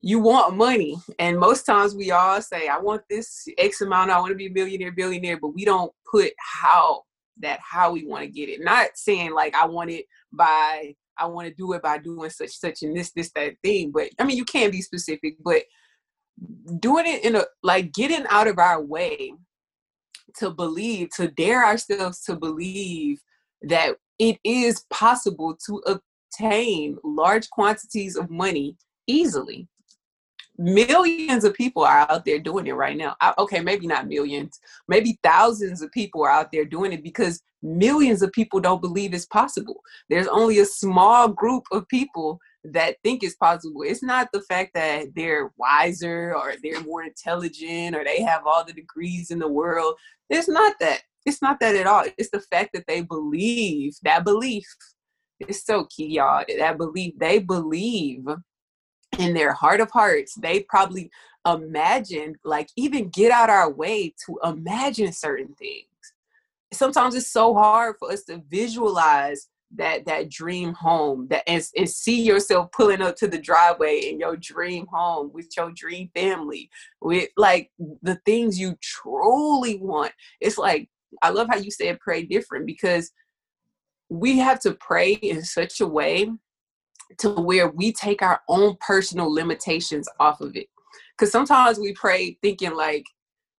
you want money, and most times we all say, "I want this X amount. I want to be a millionaire, billionaire," but we don't put how that how we want to get it. Not saying like I want it by I want to do it by doing such such and this this that thing. But I mean, you can be specific, but doing it in a like getting out of our way to believe to dare ourselves to believe that it is possible to obtain large quantities of money easily. Millions of people are out there doing it right now. I, okay maybe not millions maybe thousands of people are out there doing it because millions of people don't believe it's possible. There's only a small group of people that think it's possible. It's not the fact that they're wiser or they're more intelligent or they have all the degrees in the world. It's not that. It's not that at all. It's the fact that they believe that belief. It's so key, y'all. That belief, they believe in their heart of hearts. They probably imagine, like, even get out our way to imagine certain things. Sometimes it's so hard for us to visualize that that dream home that and, and see yourself pulling up to the driveway in your dream home with your dream family with like the things you truly want. It's like i love how you said pray different because we have to pray in such a way to where we take our own personal limitations off of it. Because sometimes we pray thinking like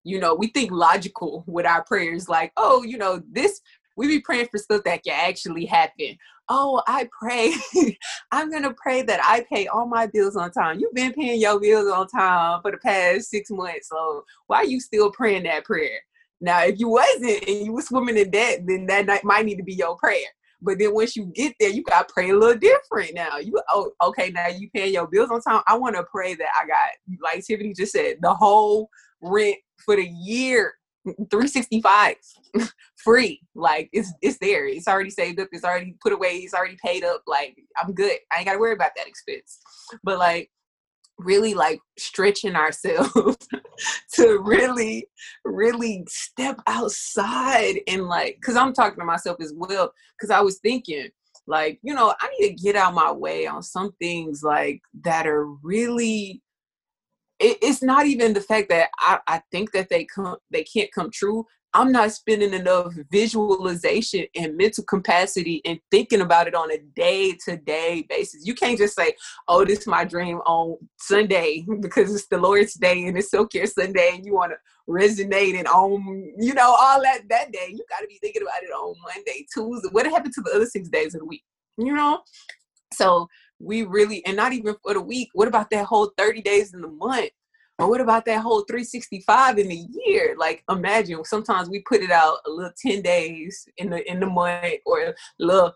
you know we think logical with our prayers like oh you know this we be praying for stuff that can actually happen. Oh, I pray. I'm gonna pray that I pay all my bills on time. You've been paying your bills on time for the past six months, so why are you still praying that prayer? Now, if you wasn't and you were swimming in debt, then that might need to be your prayer. But then once you get there, you got to pray a little different now. You oh okay now you paying your bills on time. I want to pray that I got like Tiffany just said the whole rent for the year 365 free. Like it's it's there. It's already saved up. It's already put away. It's already paid up. Like i'm good. I ain't gotta worry about that expense. But like really like stretching ourselves to really really step outside and like because i'm talking to myself as well because i was thinking like you know i need to get out my way on some things like that are really it, it's not even the fact that I, I think that they come they can't come true I'm not spending enough visualization and mental capacity and thinking about it on a day to day basis. You can't just say, oh, this is my dream on Sunday because it's the Lord's day and it's Self Care Sunday and you want to resonate and on, you know, all that that day. You got to be thinking about it on Monday, Tuesday. What happened to the other six days of the week? You know? So we really, and not even for the week, what about that whole 30 days in the month? Or what about that whole 365 in the year? Like imagine sometimes we put it out a little 10 days in the in the month or a little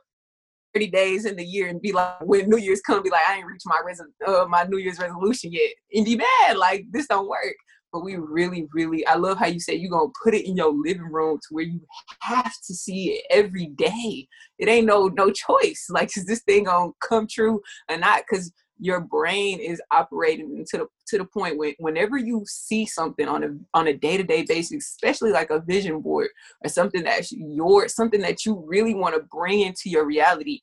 30 days in the year and be like when New Year's come, be like, I ain't reached my res- uh, my New Year's resolution yet. And be mad, like this don't work. But we really, really, I love how you say you're gonna put it in your living room to where you have to see it every day. It ain't no no choice. Like, is this thing gonna come true or not? Because your brain is operating to the to the point when whenever you see something on a on a day-to-day basis especially like a vision board or something that's your something that you really want to bring into your reality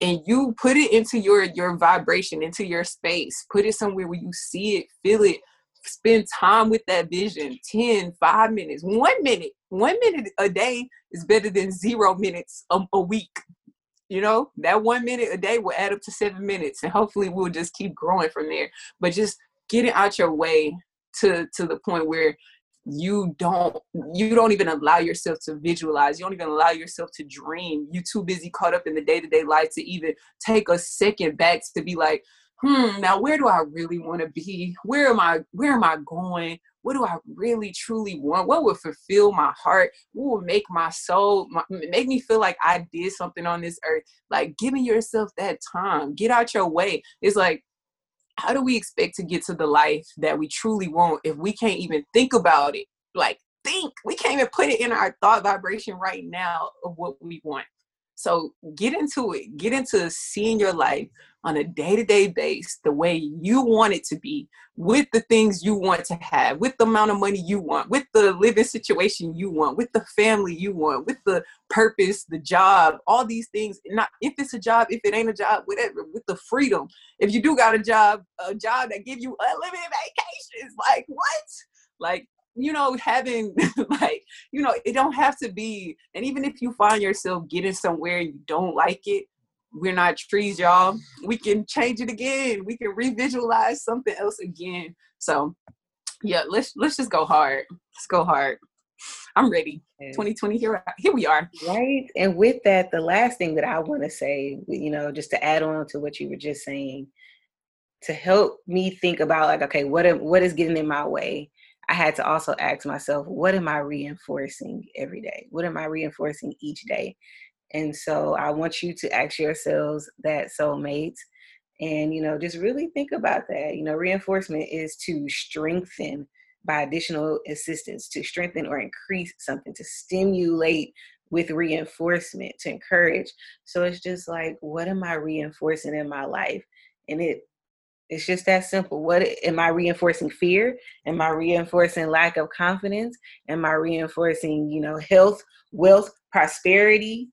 and you put it into your your vibration into your space put it somewhere where you see it feel it spend time with that vision 10 5 minutes 1 minute 1 minute a day is better than 0 minutes a, a week. You know that one minute a day will add up to seven minutes and hopefully we'll just keep growing from there. But just getting out your way to to the point where you don't you don't even allow yourself to visualize you don't even allow yourself to dream. You too busy caught up in the day-to-day life to even take a second back to be like hmm now where do i really want to be where am i where am i going what do I really truly want? What would fulfill my heart? What would make my soul, my, make me feel like I did something on this earth? Like giving yourself that time, get out your way. It's like, how do we expect to get to the life that we truly want if we can't even think about it? Like, think, we can't even put it in our thought vibration right now of what we want. So get into it. Get into seeing your life on a day-to-day base the way you want it to be with the things you want to have with the amount of money you want with the living situation you want with the family you want with the purpose the job all these things not if it's a job if it ain't a job whatever with the freedom if you do got a job a job that give you unlimited vacations like what like you know having like you know it don't have to be and even if you find yourself getting somewhere and you don't like it we're not trees, y'all. We can change it again. We can revisualize something else again. So yeah, let's let's just go hard. Let's go hard. I'm ready. 2020 here here we are. Right. And with that, the last thing that I want to say, you know, just to add on to what you were just saying, to help me think about like, okay, what am, what is getting in my way? I had to also ask myself, what am I reinforcing every day? What am I reinforcing each day? And so I want you to ask yourselves that soulmates and you know just really think about that. You know, reinforcement is to strengthen by additional assistance, to strengthen or increase something, to stimulate with reinforcement, to encourage. So it's just like, what am I reinforcing in my life? And it it's just that simple. What am I reinforcing fear? Am I reinforcing lack of confidence? Am I reinforcing, you know, health, wealth, prosperity?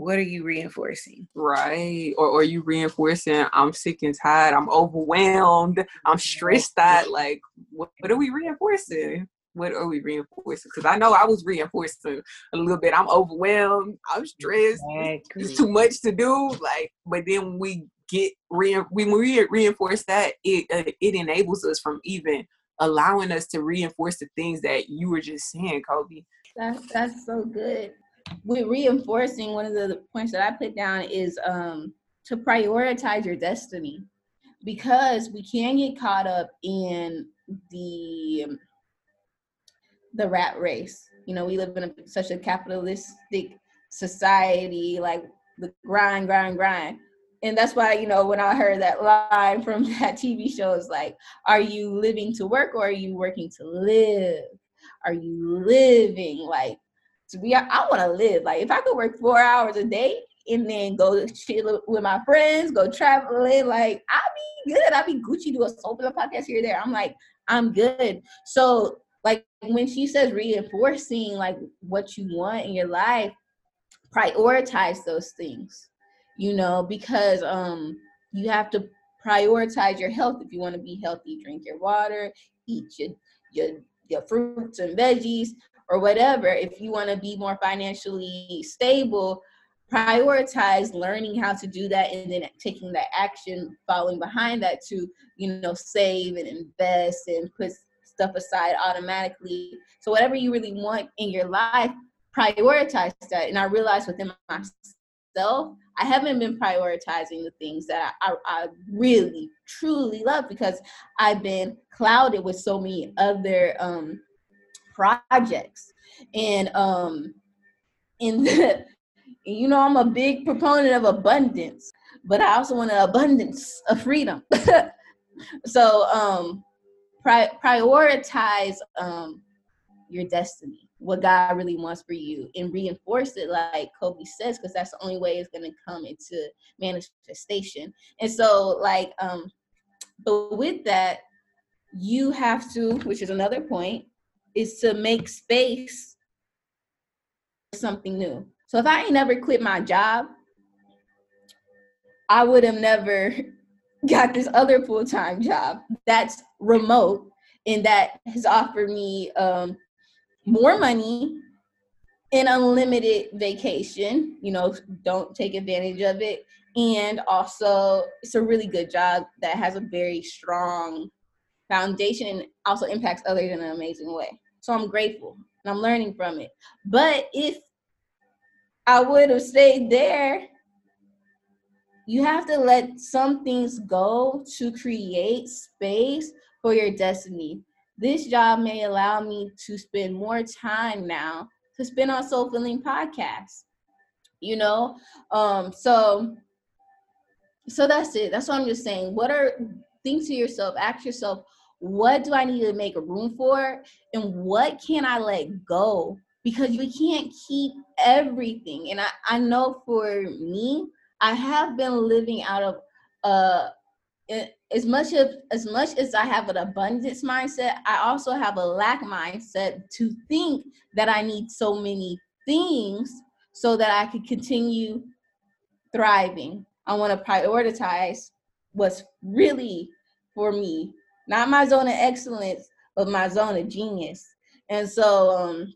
what are you reinforcing? Right. Or, or you reinforcing, I'm sick and tired, I'm overwhelmed, I'm stressed out. Like, what, what are we reinforcing? What are we reinforcing? Because I know I was reinforcing a little bit. I'm overwhelmed, I'm stressed, exactly. it's too much to do. Like, but then we get re- when we reinforce that, it uh, it enables us from even allowing us to reinforce the things that you were just saying, Kobe. That's that's so good with reinforcing one of the points that I put down is um, to prioritize your destiny because we can get caught up in the the rat race. You know, we live in a, such a capitalistic society. Like the grind, grind, grind. And that's why, you know, when I heard that line from that TV show, is like, are you living to work or are you working to live? Are you living like to be? I, want to live. Like if I could work four hours a day and then go chill with my friends, go traveling, like I'd be good. I'd be Gucci do a soap solo podcast here there. I'm like, I'm good. So like when she says reinforcing like what you want in your life, prioritize those things, you know, because um you have to prioritize your health if you want to be healthy. Drink your water, eat your your your fruits and veggies or whatever. If you want to be more financially stable, prioritize learning how to do that and then taking that action following behind that to you know save and invest and put stuff aside automatically so whatever you really want in your life prioritize that and i realized within myself i haven't been prioritizing the things that I, I, I really truly love because i've been clouded with so many other um projects and um in the you know, I'm a big proponent of abundance, but I also want an abundance of freedom. so, um, pri- prioritize um, your destiny, what God really wants for you, and reinforce it, like Kobe says, because that's the only way it's going to come into manifestation. And so, like, um, but with that, you have to, which is another point, is to make space for something new. So if I ain't never quit my job, I would have never got this other full time job that's remote and that has offered me um, more money and unlimited vacation. You know, don't take advantage of it. And also, it's a really good job that has a very strong foundation and also impacts others in an amazing way. So I'm grateful and I'm learning from it. But if I would have stayed there. You have to let some things go to create space for your destiny. This job may allow me to spend more time now to spend on Soul Filling podcasts. You know, um, so so that's it. That's what I'm just saying. What are think to yourself, ask yourself, what do I need to make room for, and what can I let go because we can't keep everything. And I, I know for me, I have been living out of uh as much as as much as I have an abundance mindset, I also have a lack mindset to think that I need so many things so that I could continue thriving. I want to prioritize what's really for me, not my zone of excellence, but my zone of genius. And so um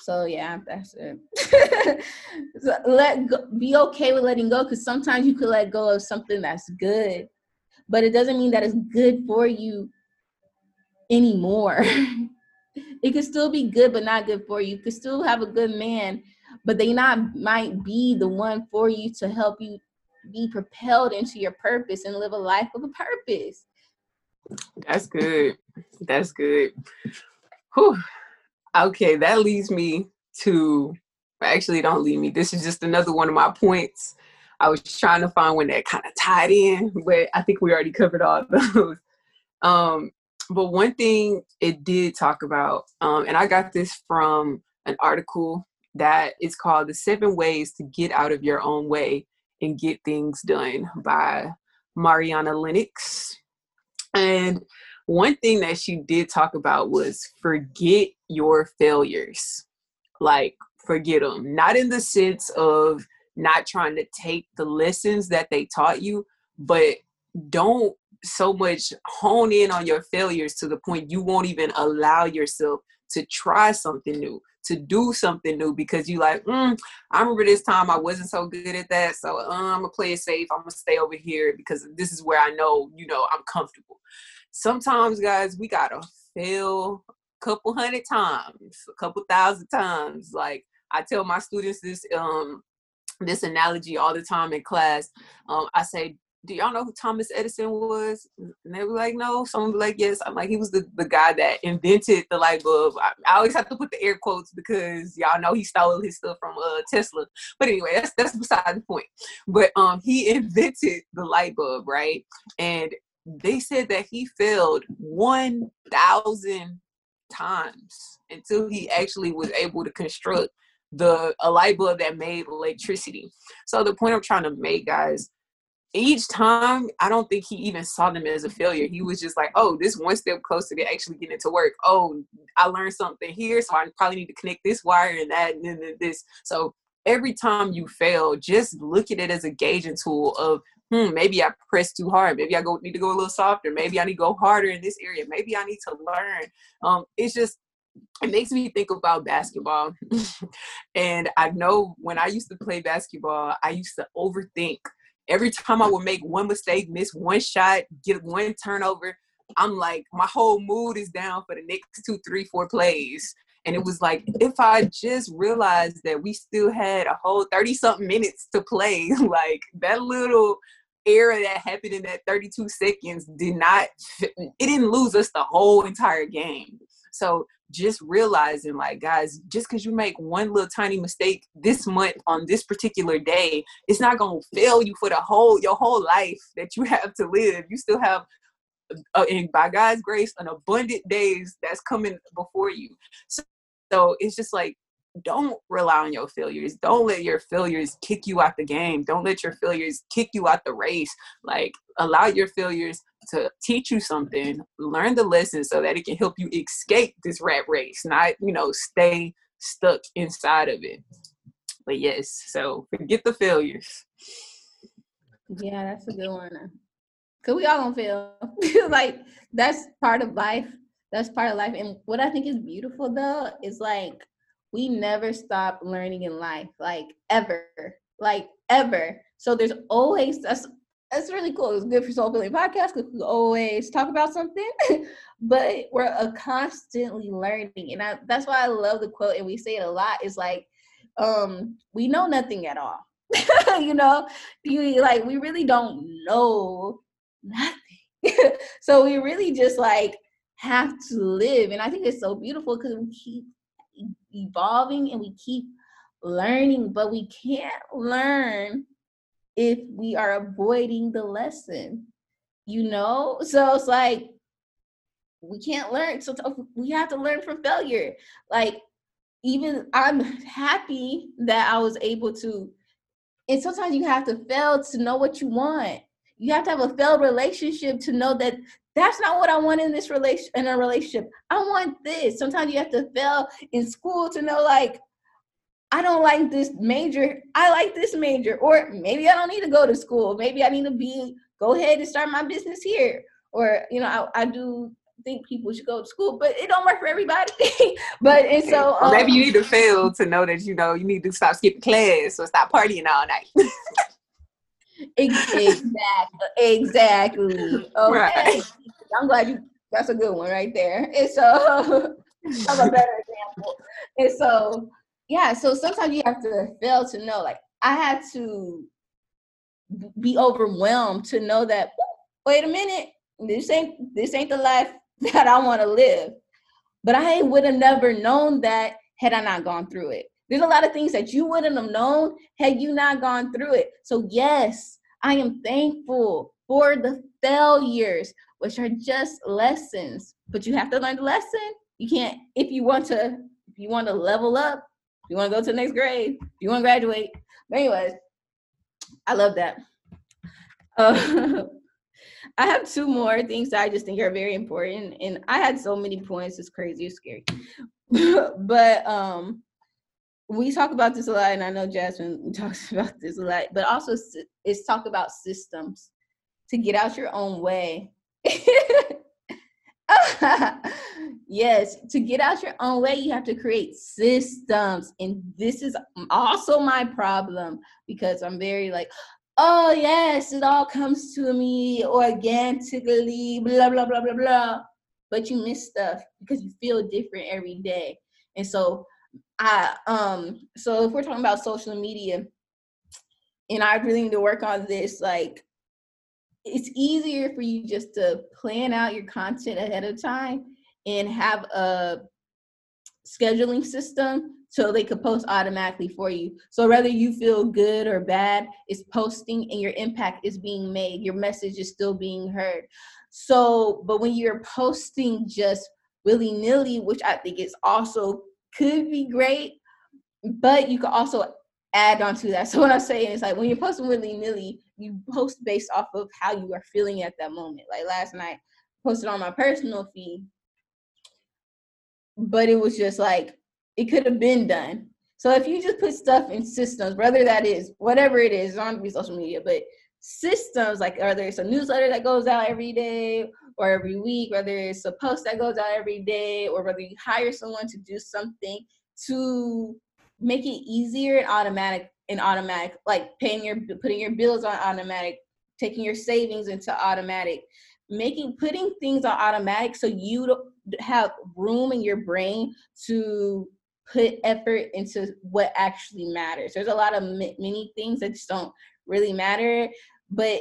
so yeah, that's it. so let go, be okay with letting go because sometimes you could let go of something that's good, but it doesn't mean that it's good for you anymore. it could still be good, but not good for you. You could still have a good man, but they not might be the one for you to help you be propelled into your purpose and live a life of a purpose. That's good. That's good. Whew. Okay, that leads me to actually don't lead me. This is just another one of my points. I was trying to find one that kind of tied in, but I think we already covered all those. Um, but one thing it did talk about, um, and I got this from an article that is called The Seven Ways to Get Out of Your Own Way and Get Things Done by Mariana Lennox. And one thing that she did talk about was forget your failures. Like, forget them. Not in the sense of not trying to take the lessons that they taught you, but don't so much hone in on your failures to the point you won't even allow yourself to try something new to do something new because you like mm, i remember this time i wasn't so good at that so uh, i'm gonna play it safe i'm gonna stay over here because this is where i know you know i'm comfortable sometimes, guys, we gotta fail a couple hundred times, a couple thousand times. Like I tell my students this um this analogy all the time in class. Um, I say do y'all know who Thomas Edison was? And they were like, no. Someone like, yes. I'm like, he was the, the guy that invented the light bulb. I, I, always have to put the air quotes because y'all know he stole his stuff from uh, Tesla. But anyway, that's that's beside the point. But um, he invented the light bulb, right? And they said that he failed one thousand times until he actually was able to construct the a light bulb that made electricity. So the point I'm trying to make, guys, each time I don't think he even saw them as a failure. He was just like, oh, this one step closer to actually getting it to work. Oh, I learned something here, so I probably need to connect this wire and that and then this. So every time you fail, just look at it as a gauging tool of hmm, maybe I pressed too hard. Maybe I go need to go a little softer. Maybe I need to go harder in this area. Maybe I need to learn. Um, it's just it makes me think about basketball. and I know when I used to play basketball, I used to overthink. Every time I would make one mistake, miss one shot, get one turnover, I'm like, my whole mood is down for the next two, three, four plays. And it was like, if I just realized that we still had a whole 30 something minutes to play, like that little error that happened in that 32 seconds did not, it didn't lose us the whole entire game. So just realizing like guys just because you make one little tiny mistake this month on this particular day it's not going to fail you for the whole your whole life that you have to live. You still have uh, and by god's grace an abundant days that's coming before you. So, so it's just like don't rely on your failures. Don't let your failures kick you out the game. Don't let your failures kick you out the race. Like allow your failures to teach you something, learn the lesson so that it can help you escape this rat race, not, you know, stay stuck inside of it. But yes, so forget the failures. Yeah, that's a good one. Cause we all gonna fail. like that's part of life. That's part of life. And what I think is beautiful though is like we never stop learning in life, like ever, like ever. So there's always that's that's really cool. It's good for Soul Filling Podcast because we always talk about something, but we're a constantly learning, and I, that's why I love the quote, and we say it a lot. Is like, um, we know nothing at all. you know, you like we really don't know nothing. so we really just like have to live, and I think it's so beautiful because we keep evolving and we keep learning, but we can't learn if we are avoiding the lesson, you know? So it's like we can't learn. So oh, we have to learn from failure. Like, even I'm happy that I was able to, and sometimes you have to fail to know what you want. You have to have a failed relationship to know that that's not what I want in this relation in a relationship. I want this. Sometimes you have to fail in school to know like I don't like this major. I like this major. Or maybe I don't need to go to school. Maybe I need to be go ahead and start my business here. Or, you know, I, I do think people should go to school, but it don't work for everybody. but and so um, maybe you need to fail to know that you know you need to stop skipping class or stop partying all night. exactly. Exactly. Okay. Right. I'm glad you. That's a good one right there. And so I'm a better example. And so yeah, so sometimes you have to fail to know. Like I had to be overwhelmed to know that. Wait a minute, this ain't this ain't the life that I want to live. But I would have never known that had I not gone through it. There's a lot of things that you wouldn't have known had you not gone through it. So yes, I am thankful for the failures, which are just lessons. But you have to learn the lesson. You can't if you want to if you want to level up, you want to go to the next grade, you want to graduate. But anyways, I love that. Uh, I have two more things that I just think are very important, and I had so many points. It's crazy, it's scary. but um, we talk about this a lot, and I know Jasmine talks about this a lot. But also, it's talk about systems to get out your own way. yes, to get out your own way, you have to create systems. And this is also my problem because I'm very like, oh, yes, it all comes to me organically, blah, blah, blah, blah, blah. But you miss stuff because you feel different every day. And so, I, um, so if we're talking about social media, and I really need to work on this, like, it's easier for you just to plan out your content ahead of time and have a scheduling system so they could post automatically for you. So whether you feel good or bad, it's posting and your impact is being made. Your message is still being heard. So, but when you're posting just willy nilly, which I think is also could be great, but you could also add on to that. So what I'm saying is like when you're posting willy nilly, you post based off of how you are feeling at that moment. Like last night, posted on my personal feed, but it was just like it could have been done. So if you just put stuff in systems, whether that is whatever it is, it's on be social media, but systems like whether it's a newsletter that goes out every day or every week, whether it's a post that goes out every day, or whether you hire someone to do something to make it easier and automatic and automatic, like paying your putting your bills on automatic, taking your savings into automatic, making putting things on automatic so you have room in your brain to put effort into what actually matters. There's a lot of many things that just don't really matter, but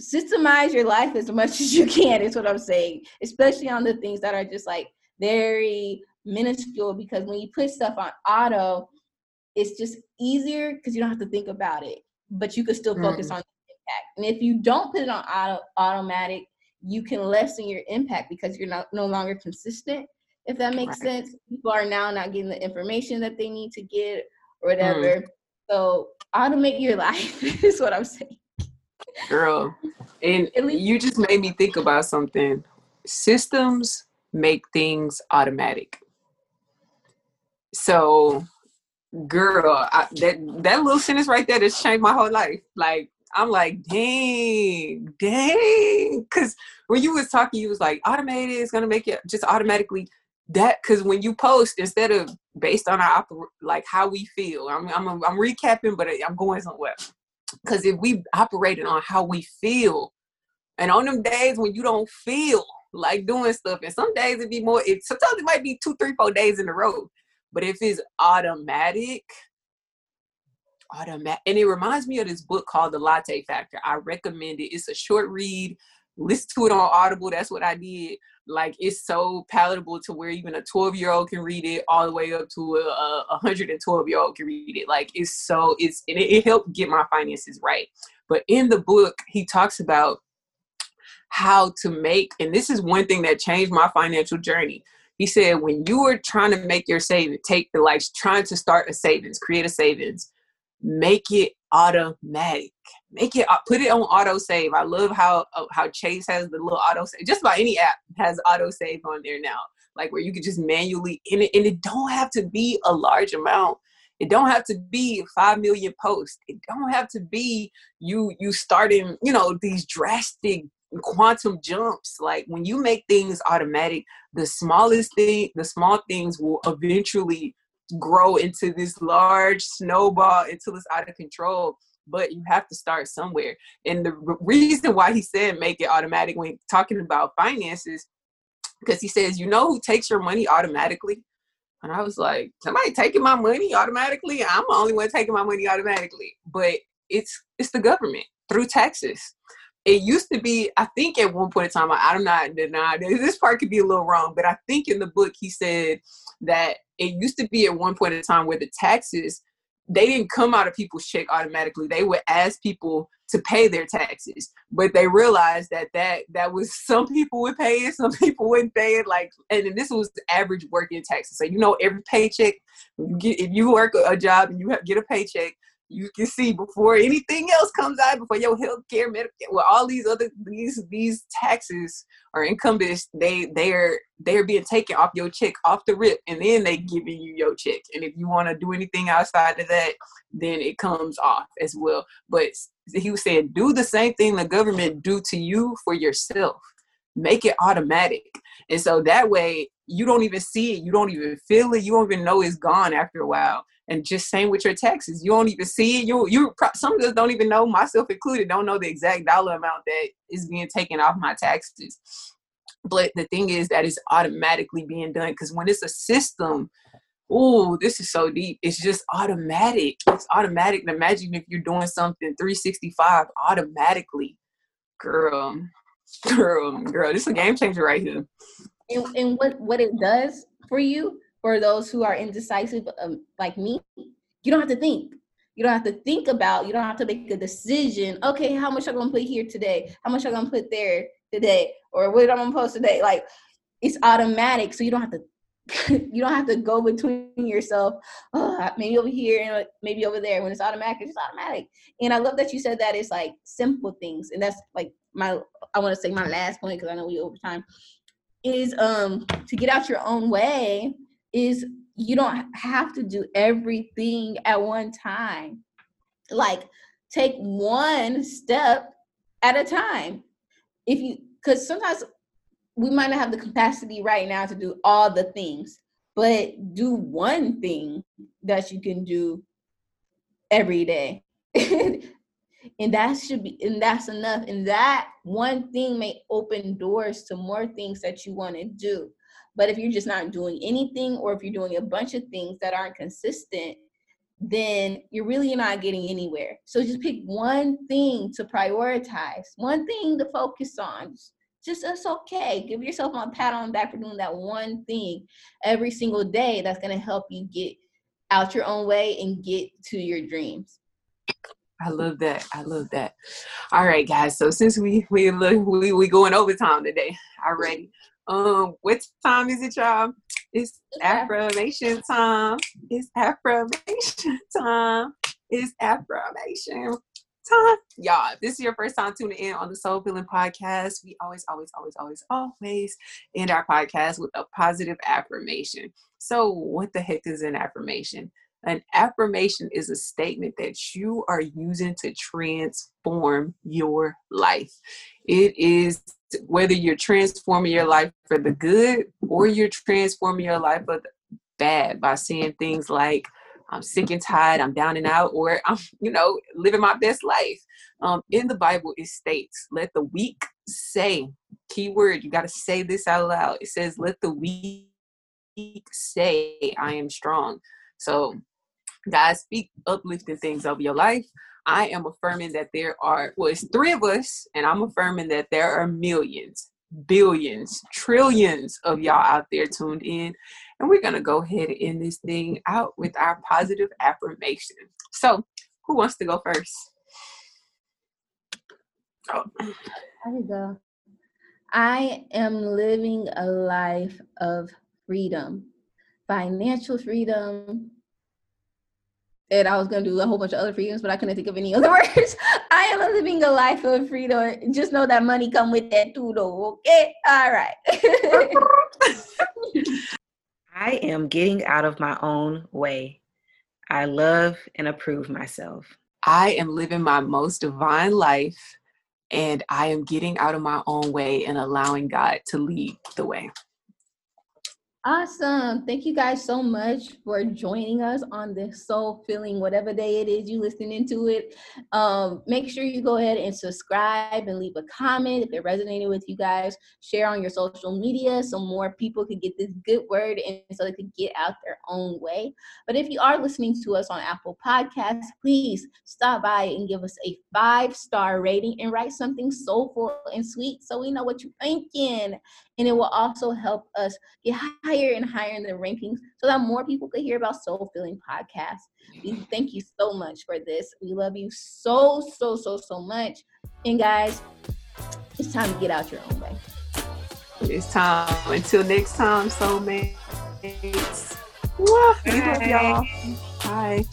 systemize your life as much as you can is what I'm saying, especially on the things that are just like very minuscule because when you put stuff on auto, it's just easier because you don't have to think about it, but you can still focus mm. on the impact. And if you don't put it on auto automatic, you can lessen your impact because you're not no longer consistent. If that makes right. sense, people are now not getting the information that they need to get or mm. whatever. Mm. So automate your life is what I'm saying. Girl, and you just made me think about something. Systems make things automatic. So, girl, I, that that little sentence right there just changed my whole life. Like, I'm like, dang, dang, because when you was talking, you was like, automated is gonna make it just automatically that because when you post instead of based on our like how we feel i'm i'm, I'm recapping but i'm going somewhere because if we operated on how we feel and on them days when you don't feel like doing stuff and some days it'd be more it sometimes it might be two three four days in a row but if it's automatic automatic and it reminds me of this book called the latte factor. I recommend it. It's a short read listen to it on audible that's what i did. Like it's so palatable to where even a 12 year old can read it all the way up to a, a 112 year old can read it. Like it's so it's it, it helped get my finances right. But in the book he talks about how to make and this is one thing that changed my financial journey. He said when you are trying to make your savings take the like trying to start a savings create a savings make it automatic make it uh, put it on auto save i love how uh, how chase has the little auto save just about any app has auto save on there now like where you could just manually and it, and it don't have to be a large amount. It don't have to be 5 million posts. It don't have to be you you starting you know these drastic quantum jumps. Like when you make things automatic the smallest thing the small things will eventually grow into this large snowball until it's out of control but you have to start somewhere. And the reason why he said make it automatic when talking about finances, because he says, you know who takes your money automatically? And I was like, somebody taking my money automatically? I'm the only one taking my money automatically. But it's it's the government through taxes. It used to be, I think at one point in time, I'm not denying this part could be a little wrong, but I think in the book he said that it used to be at one point in time where the taxes they didn't come out of people's check automatically. They would ask people to pay their taxes, but they realized that that that was some people would pay it, some people wouldn't pay it. Like, and this was average working taxes. So you know, every paycheck, if you work a job and you get a paycheck, you can see before anything else comes out, before your health care, medical, well, all these other these these taxes or incumbents, they they're they're being taken off your check off the rip, and then they giving you your check. And if you want to do anything outside of that, then it comes off as well. But he was saying, do the same thing the government do to you for yourself. Make it automatic, and so that way you don't even see it, you don't even feel it, you don't even know it's gone after a while and just same with your taxes. You don't even see it. You you some of us don't even know, myself included, don't know the exact dollar amount that is being taken off my taxes. But the thing is that it's automatically being done because when it's a system, oh, this is so deep. It's just automatic. It's automatic. Imagine if you're doing something 365 automatically. Girl, girl, girl, this is a game changer right here. And, and what what it does for you, for those who are indecisive, um, like me, you don't have to think. You don't have to think about. You don't have to make a decision. Okay, how much I'm gonna put here today? How much I'm gonna put there today? Or what I'm gonna post today? Like it's automatic, so you don't have to you don't have to go between yourself oh, maybe over here and maybe over there when it's automatic it's automatic and i love that you said that it's like simple things and that's like my i want to say my last point because i know we over time is um to get out your own way is you don't have to do everything at one time. Like take one step at a time. If you because sometimes we might not have the capacity right now to do all the things, but do one thing that you can do every day. and that should be and that's enough. And that one thing may open doors to more things that you want to do but if you're just not doing anything or if you're doing a bunch of things that aren't consistent then you're really not getting anywhere so just pick one thing to prioritize one thing to focus on just it's okay. Give yourself a pat on the back for doing that one thing every single day that's gonna help you get out your own way and get to your dreams. I love that. I love that. All right, guys. So since we we look we we going overtime today already. Um, what time is it, y'all? It's affirmation time. It's affirmation time. It's affirmation time. Y'all, if this is your first time tuning in on the Soul Filling Podcast, we always, always, always, always, always end our podcast with a positive affirmation. So, what the heck is an affirmation? An affirmation is a statement that you are using to transform your life. It is whether you're transforming your life for the good or you're transforming your life for the bad by saying things like, I'm sick and tired, I'm down and out, or I'm, you know, living my best life. Um, in the Bible, it states, let the weak say, keyword, you got to say this out loud. It says, let the weak say, I am strong. So, guys, speak uplifting things over your life. I am affirming that there are, well, it's three of us, and I'm affirming that there are millions, billions, trillions of y'all out there tuned in. And we're to go ahead and end this thing out with our positive affirmation. So, who wants to go first? Oh. You go. I am living a life of freedom, financial freedom. And I was going to do a whole bunch of other freedoms, but I couldn't think of any other words. I am living a life of freedom. Just know that money come with that too, though. Okay, all right. I am getting out of my own way. I love and approve myself. I am living my most divine life and I am getting out of my own way and allowing God to lead the way. Awesome. Thank you guys so much for joining us on this soul filling, whatever day it is you listening to it. Um, make sure you go ahead and subscribe and leave a comment if it resonated with you guys. Share on your social media so more people could get this good word and so they could get out their own way. But if you are listening to us on Apple Podcasts, please stop by and give us a five star rating and write something soulful and sweet so we know what you're thinking and it will also help us get higher and higher in the rankings so that more people could hear about soul filling podcasts we thank you so much for this. We love you so so so so much. And guys it's time to get out your own way. It's time. Until next time soulmates. Wah, we love y'all. Bye